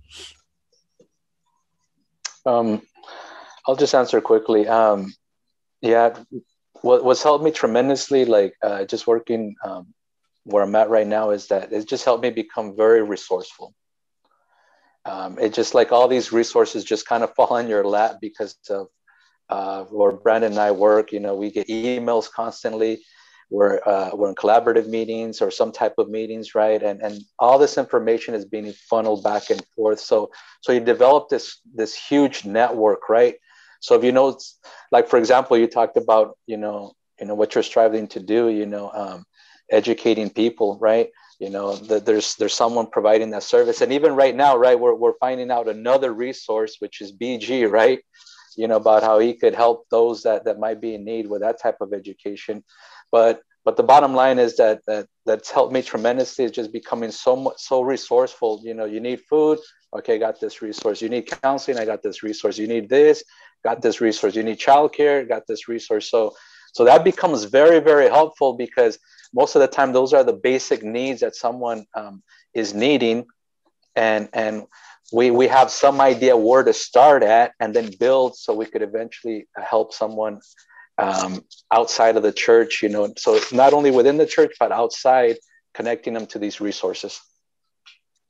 Um, I'll just answer quickly. Um, yeah, what, what's helped me tremendously, like uh, just working um, where I'm at right now, is that it just helped me become very resourceful um, it just like all these resources just kind of fall in your lap because of uh, where Brandon and I work. You know, we get emails constantly. We're uh, we're in collaborative meetings or some type of meetings, right? And and all this information is being funneled back and forth. So so you develop this this huge network, right? So if you know, like for example, you talked about you know you know what you're striving to do, you know, um, educating people, right? you know that there's there's someone providing that service. And even right now right we're, we're finding out another resource which is bg right? You know about how he could help those that that might be in need with that type of education. But but the bottom line is that that that's helped me tremendously. Is just becoming so much so resourceful. You know you need food. Okay got this resource. You need counseling. I got this resource. You need this. Got this resource. You need childcare. Got this resource. So so that becomes very very helpful because most of the time those are the basic needs that someone um, is needing. And and we we have some idea where to start at and then build so we could eventually help someone um, outside of the church you know so not only within the church but outside connecting them to these resources.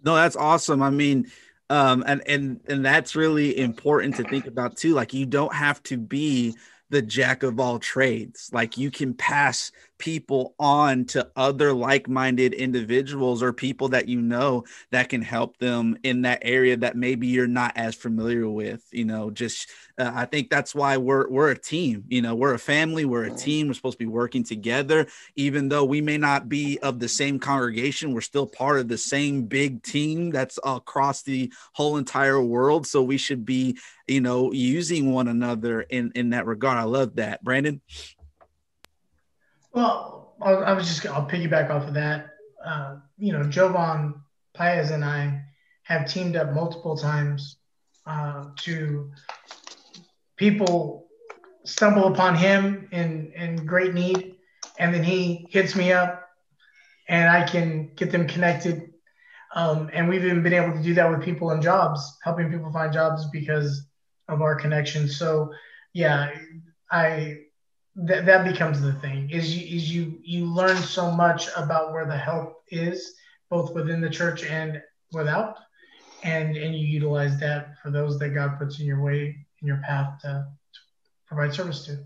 No that's awesome. I mean um and and and that's really important to think about too. Like you don't have to be the jack of all trades. Like you can pass people on to other like-minded individuals or people that you know that can help them in that area that maybe you're not as familiar with you know just uh, i think that's why we're we're a team you know we're a family we're a team we're supposed to be working together. Even though we may not be of the same congregation we're still part of the same big team that's across the whole entire world. So we should be you know using one another in in that regard. I love that. Brandon well, I was just I'll piggyback off of that. Uh, you know, Jovan Paez and I have teamed up multiple times uh, to people stumble upon him in in great need, and then he hits me up, and I can get them connected. Um, and we've even been able to do that with people in jobs, helping people find jobs because of our connection. So, yeah, I that that becomes the thing is you, is you you learn so much about where the help is both within the church and without and and you utilize that for those that god puts in your way in your path to, to provide service to.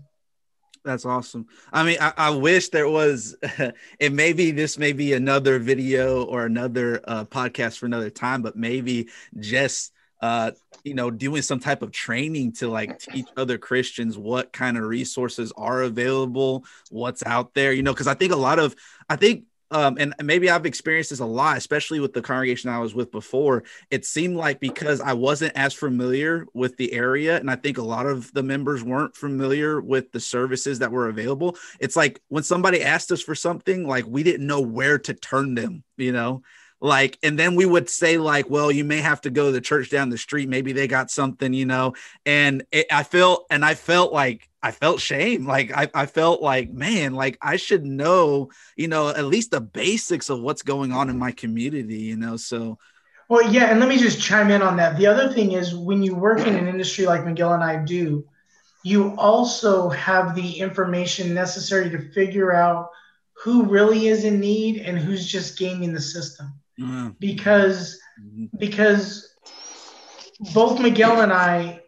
That's awesome. I mean i, I wish there was <laughs> and maybe this may be another video or another uh, podcast for another time but maybe just uh you know doing some type of training to like teach other christians what kind of resources are available what's out there you know because i think a lot of i think um, and maybe I've experienced this a lot, especially with the congregation I was with before. It seemed like because I wasn't as familiar with the area, and I think a lot of the members weren't familiar with the services that were available. It's like when somebody asked us for something, like we didn't know where to turn them, you know? Like and then we would say like well you may have to go to the church down the street. Maybe they got something you know? And it, i felt and i felt like i felt shame. Like I, I felt like man like i should know you know at least the basics of what's going on in my community you know? So well yeah and let me just chime in on that. The other thing is when you work in an <clears throat> industry like miguel and i do you also have the information necessary to figure out who really is in need and who's just gaming the system. Mm-hmm. Because because both Miguel and I,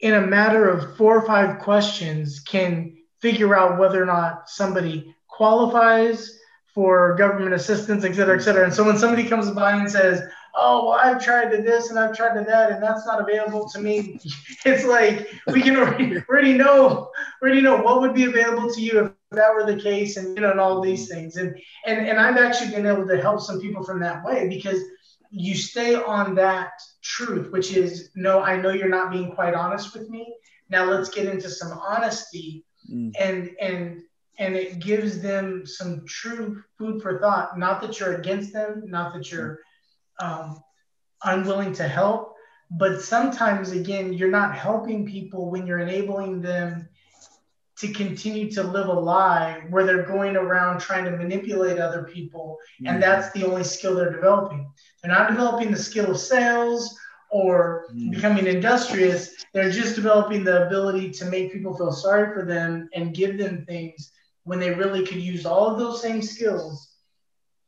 in a matter of four or five questions, can figure out whether or not somebody qualifies for government assistance, et cetera, et cetera. And so when somebody comes by and says, oh, well, I've tried to this and I've tried to that, and that's not available to me. <laughs> It's like we can already, already know, already know what would be available to you if that were the case, and you know, and all these things. And and and I've actually been able to help some people from that way because you stay on that truth, which is no, I know you're not being quite honest with me. Now let's get into some honesty, mm. and and and it gives them some true food for thought. Not that you're against them, not that you're um, unwilling to help. But sometimes, again, you're not helping people when you're enabling them to continue to live a lie where they're going around trying to manipulate other people. Mm-hmm. And that's the only skill they're developing. They're not developing the skill of sales or mm-hmm. becoming industrious. They're just developing the ability to make people feel sorry for them and give them things when they really could use all of those same skills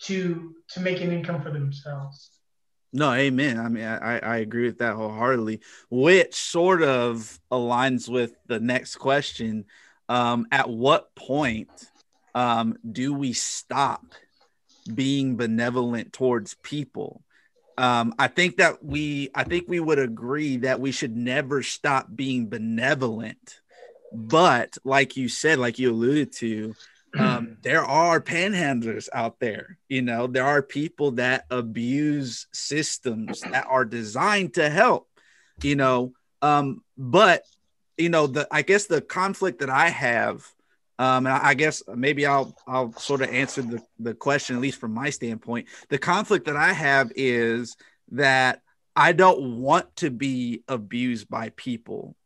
to to make an income for themselves. No, amen. I mean, I, I agree with that wholeheartedly, which sort of aligns with the next question. Um, at what point um, do we stop being benevolent towards people? Um, I think that we, I think we would agree that we should never stop being benevolent. But like you said, like you alluded to, <clears throat> um, there are panhandlers out there. You know, there are people that abuse systems that are designed to help. You know, um, but you know, the I guess the conflict that I have, um, and I, I guess maybe I'll I'll sort of answer the the question at least from my standpoint. The conflict that I have is that I don't want to be abused by people.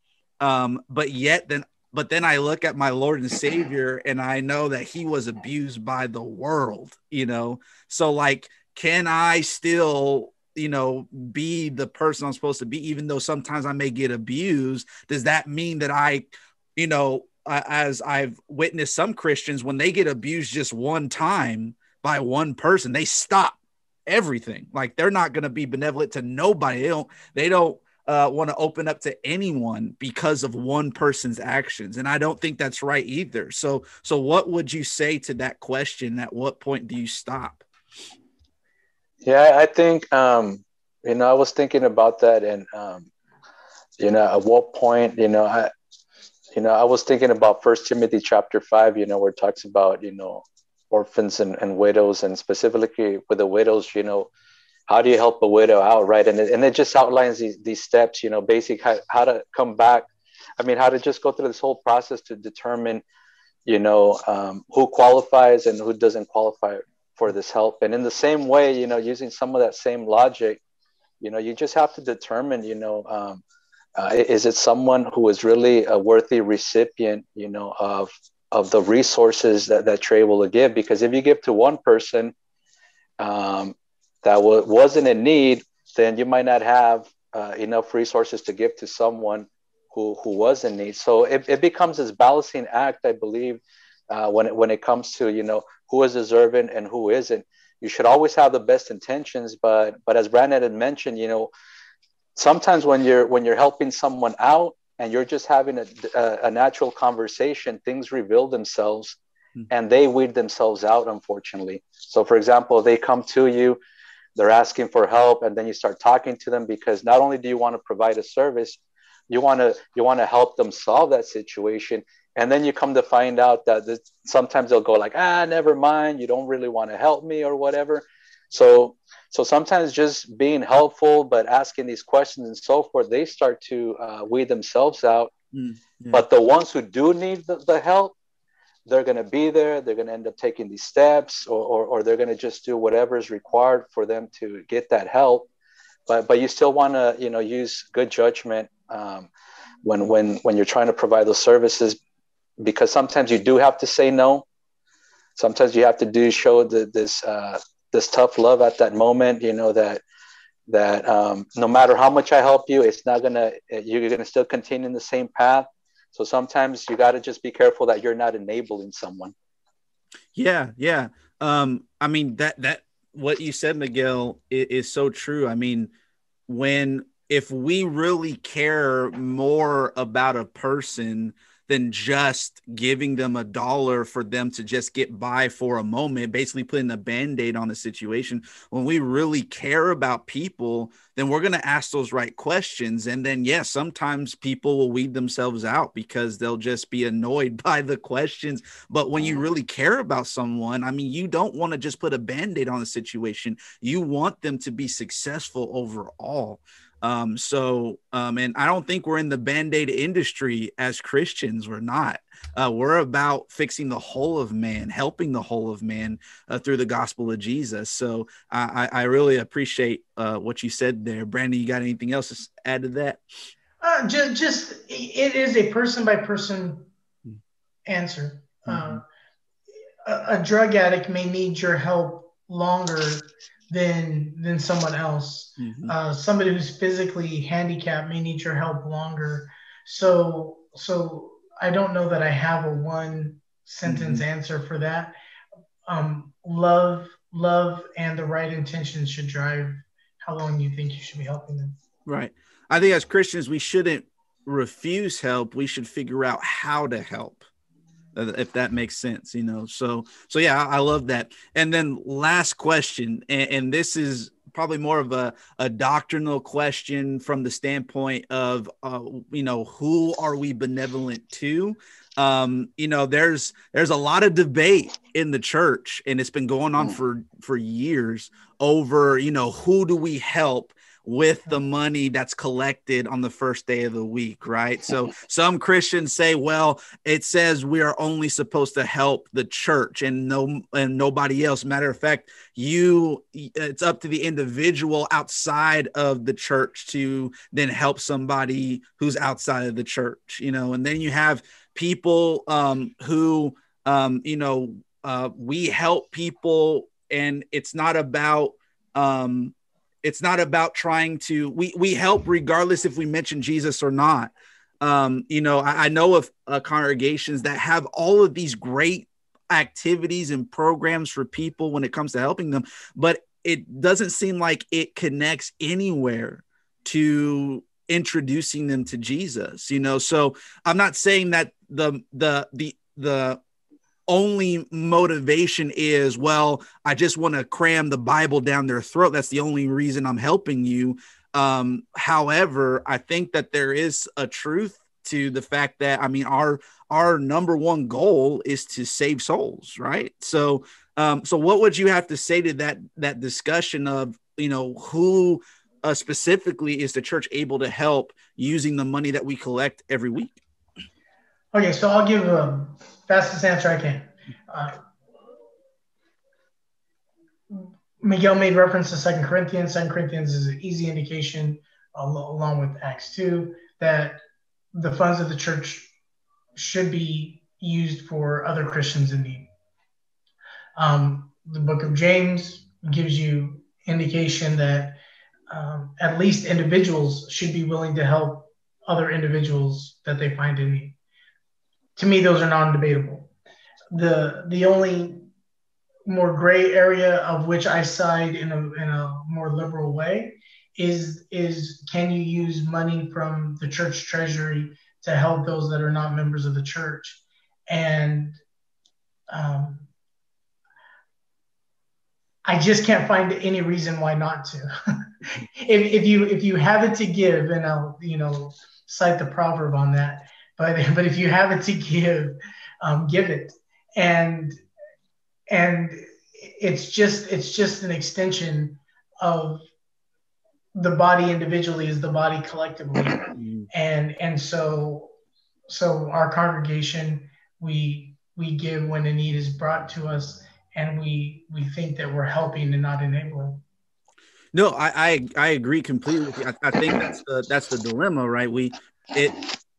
Um, but yet then but then I look at my Lord and Savior and I know that he was abused by the world, you know. So like can I still, you know, be the person I'm supposed to be even though sometimes I may get abused? Does that mean that I, you know, as I've witnessed some Christians when they get abused just one time by one person, they stop everything. Like they're not going to be benevolent to nobody. They don't they don't uh, want to open up to anyone because of one person's actions and i don't think that's right either so so what would you say to that question at what point do you stop yeah i think um you know i was thinking about that and um you know at what point you know i you know i was thinking about first timothy chapter 5 you know where it talks about you know orphans and, and widows and specifically with the widows you know how do you help a widow out right? And it, and it just outlines these, these steps you know basic how, how to come back. I mean how to just go through this whole process to determine you know um, who qualifies and who doesn't qualify for this help and in the same way you know using some of that same logic you know you just have to determine you know um, uh, is it someone who is really a worthy recipient you know of of the resources that, that you're give because if you give to one person um, that w- wasn't in need, then you might not have uh, enough resources to give to someone who, who was in need. So it, it becomes this balancing act, I believe, uh, when, it, when it comes to, you know, who is deserving and who isn't. You should always have the best intentions, but but as Brandon had mentioned, you know, sometimes when you're when you're helping someone out and you're just having a, a, a natural conversation, things reveal themselves hmm. and they weed themselves out, unfortunately. So, for example, they come to you they're asking for help and then you start talking to them because not only do you want to provide a service you want to you want to help them solve that situation and then you come to find out that sometimes they'll go like ah never mind. You don't really want to help me or whatever. So so sometimes just being helpful but asking these questions and so forth they start to uh, weed themselves out. Mm, yeah. but the ones who do need the, the help they're going to be there. They're going to end up taking these steps or, or, or they're going to just do whatever is required for them to get that help. But but you still want to you know use good judgment um, when when when you're trying to provide those services because sometimes you do have to say no sometimes you have to do show the, this uh, this tough love at that moment you know that that um, no matter how much i help you it's not gonna you're gonna still continue in the same path So sometimes you got to just be careful that you're not enabling someone. Yeah, yeah. Um, I mean that that what you said, Miguel, is, is so true. I mean, when if we really care more about a person than just giving them a dollar for them to just get by for a moment, basically putting a band aid on the situation. When we really care about people, then we're going to ask those right questions. And then, yes, yeah, sometimes people will weed themselves out because they'll just be annoyed <laughs> by the questions. But when you really care about someone, I mean, you don't want to just put a band aid on the situation, you want them to be successful overall. Um, so, um, and I don't think we're in the band aid industry as Christians. We're not. Uh, we're about fixing the whole of man, helping the whole of man uh, through the gospel of Jesus. So, I, I really appreciate uh, what you said there. Brandon, you got anything else to add to that? Uh, just, just it is a person by person answer. Mm-hmm. Uh, a, a drug addict may need your help longer than than someone else. Mm-hmm. Uh, somebody who's physically handicapped may need your help longer. So so I don't know that I have a one sentence mm-hmm. answer for that. Um, love love and the right intentions should drive how long you think you should be helping them. Right. I think as Christians we shouldn't refuse help. We should figure out how to help if that makes sense you know? So so yeah i, I love that. And then last question and, and, this is probably more of a, a doctrinal question from the standpoint of uh, you know who are we benevolent to? Um you know there's there's a lot of debate in the church and it's been going on mm. for for years over you know who do we help with the money that's collected on the first day of the week, right? So <laughs> some Christians say, well, it says we are only supposed to help the church and no and nobody else. Matter of fact, you it's up to the individual outside of the church to then help somebody who's outside of the church, you know, and then you have people um, who um, you know uh, we help people and it's not about um, it's not about trying to we we help regardless if we mention Jesus or not. Um, you know, I, I know of uh, congregations that have all of these great activities and programs for people when it comes to helping them, but it doesn't seem like it connects anywhere to introducing them to Jesus. You know, so I'm not saying that the the the the only motivation is, well, I just want to cram the Bible down their throat. That's the only reason I'm helping you. Um, however, I think that there is a truth to the fact that I mean our our number one goal is to save souls, right? So um, so what would you have to say to that that discussion of you know who uh, specifically is the church able to help using the money that we collect every week? Okay, so I'll give a fastest answer I can. Uh, Miguel made reference to Second Corinthians. Second Corinthians is an easy indication, along with Acts 2, that the funds of the church should be used for other Christians in need. Um, the book of James gives you indication that um, at least individuals should be willing to help other individuals that they find in need to me, those are non-debatable. The the only more gray area of which I side in a in a more liberal way is is can you use money from the church treasury to help those that are not members of the church and um, I just can't find any reason why not to. <laughs> if, if you if you have it to give, and I'll you know cite the proverb on that but <laughs> but if you have it to give, um, give it. And and it's just it's just an extension of the body individually is the body collectively mm. and and so so our congregation we we give when a need is brought to us and we we think that we're helping and not enabling no i i, I agree completely I, I think that's the that's the dilemma right we it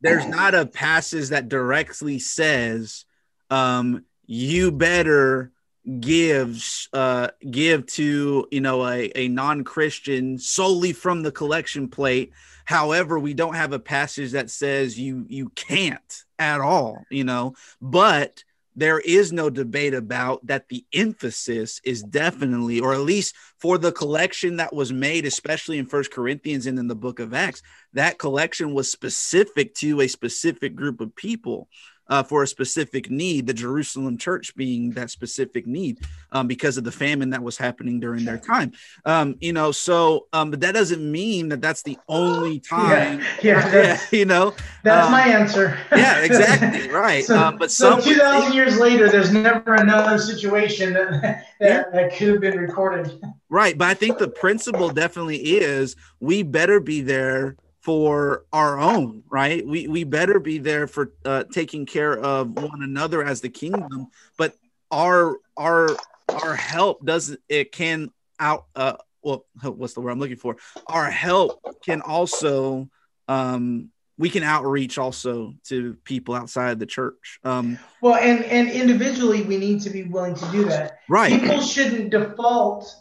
there's not a passage that directly says um, you better gives uh give to you know a, a non-christian solely from the collection plate. However we don't have a passage that says you you can't at all you know. But there is no debate about that the emphasis is definitely or at least for the collection that was made especially in first corinthians and in the book of acts that collection was specific to a specific group of people uh, for a specific need, the Jerusalem church being that specific need um, because of the famine that was happening during their time. Um, you know, so, um, but that doesn't mean that that's the only <gasps> time. <laughs> Yeah, yeah, <laughs> yeah you know, that's my um, answer. yeah, <laughs> exactly. Right. so, um, but so 2,000 years later, there's never another situation that, that, yeah. that could have been recorded. Right. But I think the principle definitely is we better be there for our own right? We we better be there for uh, taking care of one another as the kingdom but our our our help doesn't it can out uh well <laughs> what's the word i'm looking for? Our help can also um we can outreach also to people outside the church. Um well and and individually we need to be willing to do that. Right. People shouldn't default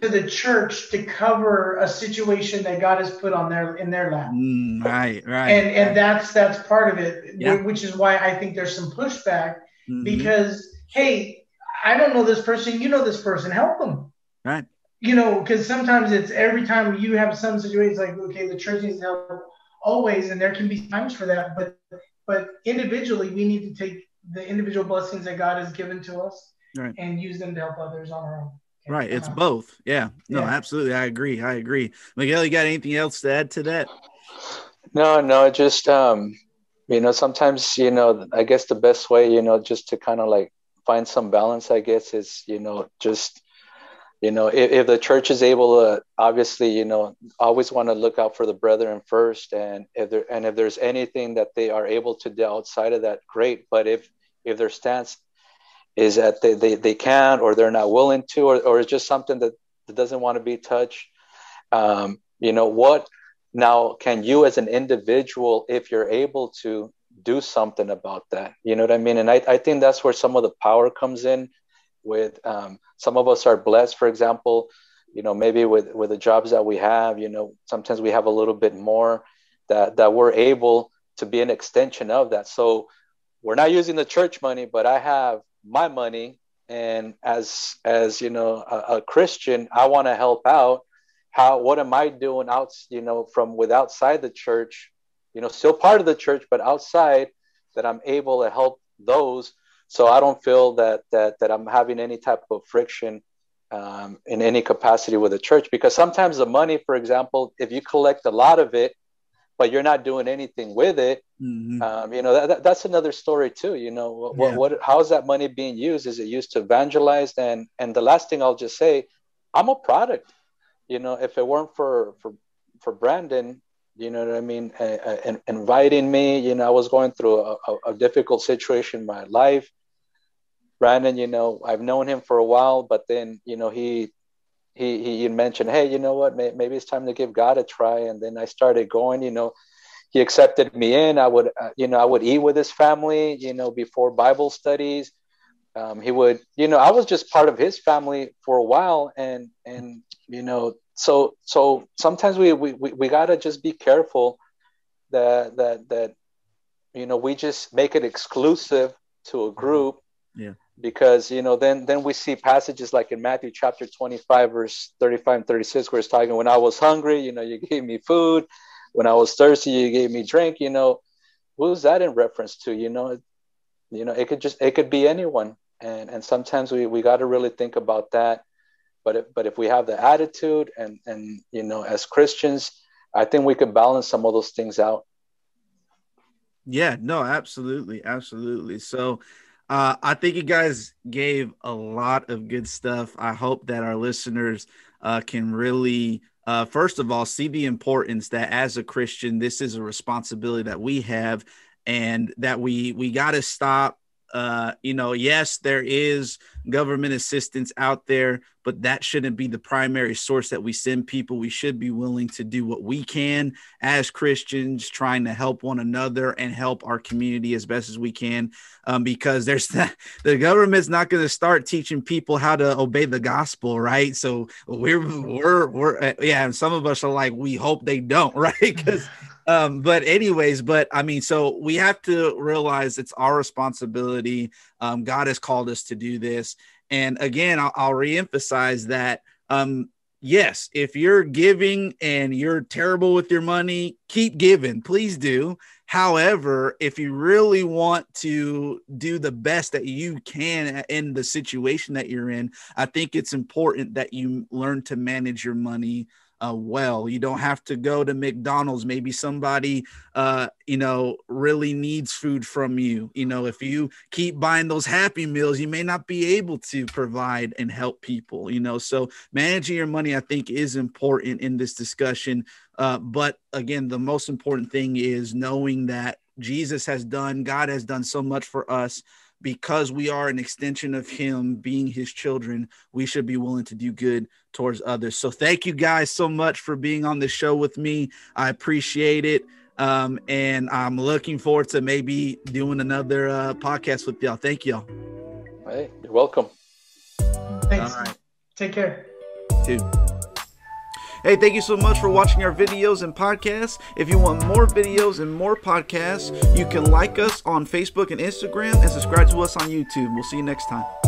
to the church to cover a situation that God has put on their in their lap. Mm, right, right. And and that's that's part of it, yeah. which is why I think there's some pushback mm-hmm. because hey, I don't know this person, you know this person, help them. Right. You know, because sometimes it's every time you have some situations like okay, the church needs to help always, and there can be times for that, but but individually we need to take the individual blessings that God has given to us right. and use them to help others on our own. Right. It's both. Yeah. No, yeah. absolutely. I agree. I agree. Miguel, you got anything else to add to that? No, no, just um, you know, sometimes, you know, I guess the best way, you know, just to kind of like find some balance, I guess, is, you know, just you know, if, if the church is able to obviously, you know, always want to look out for the brethren first. And if there and if there's anything that they are able to do outside of that, great. But if if their stance is that they, they, they can't or they're not willing to or, or it's just something that, that doesn't want to be touched. Um, you know what now can you as an individual if you're able to do something about that? You know what i mean? And i, I think that's where some of the power comes in with um, some of us are blessed. For example you know maybe with with the jobs that we have you know sometimes we have a little bit more that that we're able to be an extension of that. So we're not using the church money but i have my money and as as you know a, a christian i want to help out. How what am i doing out you know from with outside the church you know still part of the church but outside that i'm able to help those. So i don't feel that that that i'm having any type of friction um, in any capacity with the church because sometimes the money for example if you collect a lot of it but you're not doing anything with it mm-hmm. um, you know that, that, that's another story too you know what, yeah. what how is that money being used is it used to evangelize and and the last thing i'll just say i'm a product you know if it weren't for for for brandon you know what i mean uh, uh, inviting me you know i was going through a, a, a difficult situation in my life brandon you know i've known him for a while but then you know he he he mentioned, hey, you know what, maybe it's time to give God a try. And then I started going. You know, he accepted me in. I would, uh, you know, I would eat with his family. You know, before Bible studies, um, he would, you know, I was just part of his family for a while, and and you know, so so sometimes we we we, gotta just be careful that that that you know we just make it exclusive to a group yeah because you know then then we see passages like in matthew chapter 25 verse 35 and 36 where it's talking when i was hungry you know you gave me food when i was thirsty you gave me drink you know who's that in reference to? You know you know it could just it could be anyone. And and sometimes we we got to really think about that. But if, but if we have the attitude and and you know as christians i think we could balance some of those things out. Yeah no absolutely absolutely. So uh, I think you guys gave a lot of good stuff. I hope that our listeners uh, can really, uh, first of all, see the importance that as a Christian, this is a responsibility that we have, and that we we got to stop uh, you know, yes, there is government assistance out there, but that shouldn't be the primary source that we send people. We should be willing to do what we can as Christians, trying to help one another and help our community as best as we can. Um, because there's <laughs> that, the government's not going to start teaching people how to obey the gospel, right? So we're we're we're uh, yeah, and some of us are like, we hope they don't, <laughs> right? Because um, but anyways, but I mean, so we have to realize it's our responsibility. Um, God has called us to do this, and again, I'll, I'll reemphasize that. Um, yes, if you're giving and you're terrible with your money, keep giving, please do. However, if you really want to do the best that you can in the situation that you're in, I think it's important that you learn to manage your money uh, well. You don't have to go to McDonald's. Maybe somebody, uh, you know, really needs food from you. You know, if you keep buying those Happy Meals, you may not be able to provide and help people. You know, so managing your money, I think, is important in this discussion. Uh, but again, the most important thing is knowing that Jesus has done, God has done so much for us because we are an extension of him being his children we should be willing to do good towards others. So thank you guys so much for being on the show with me. I appreciate it. Um, and i'm looking forward to maybe doing another uh, podcast with y'all. Thank y'all. Hey you're welcome. Thanks. Take care. Too Hey, thank you so much for watching our videos and podcasts. If you want more videos and more podcasts, you can like us on Facebook and Instagram and subscribe to us on YouTube. We'll see you next time.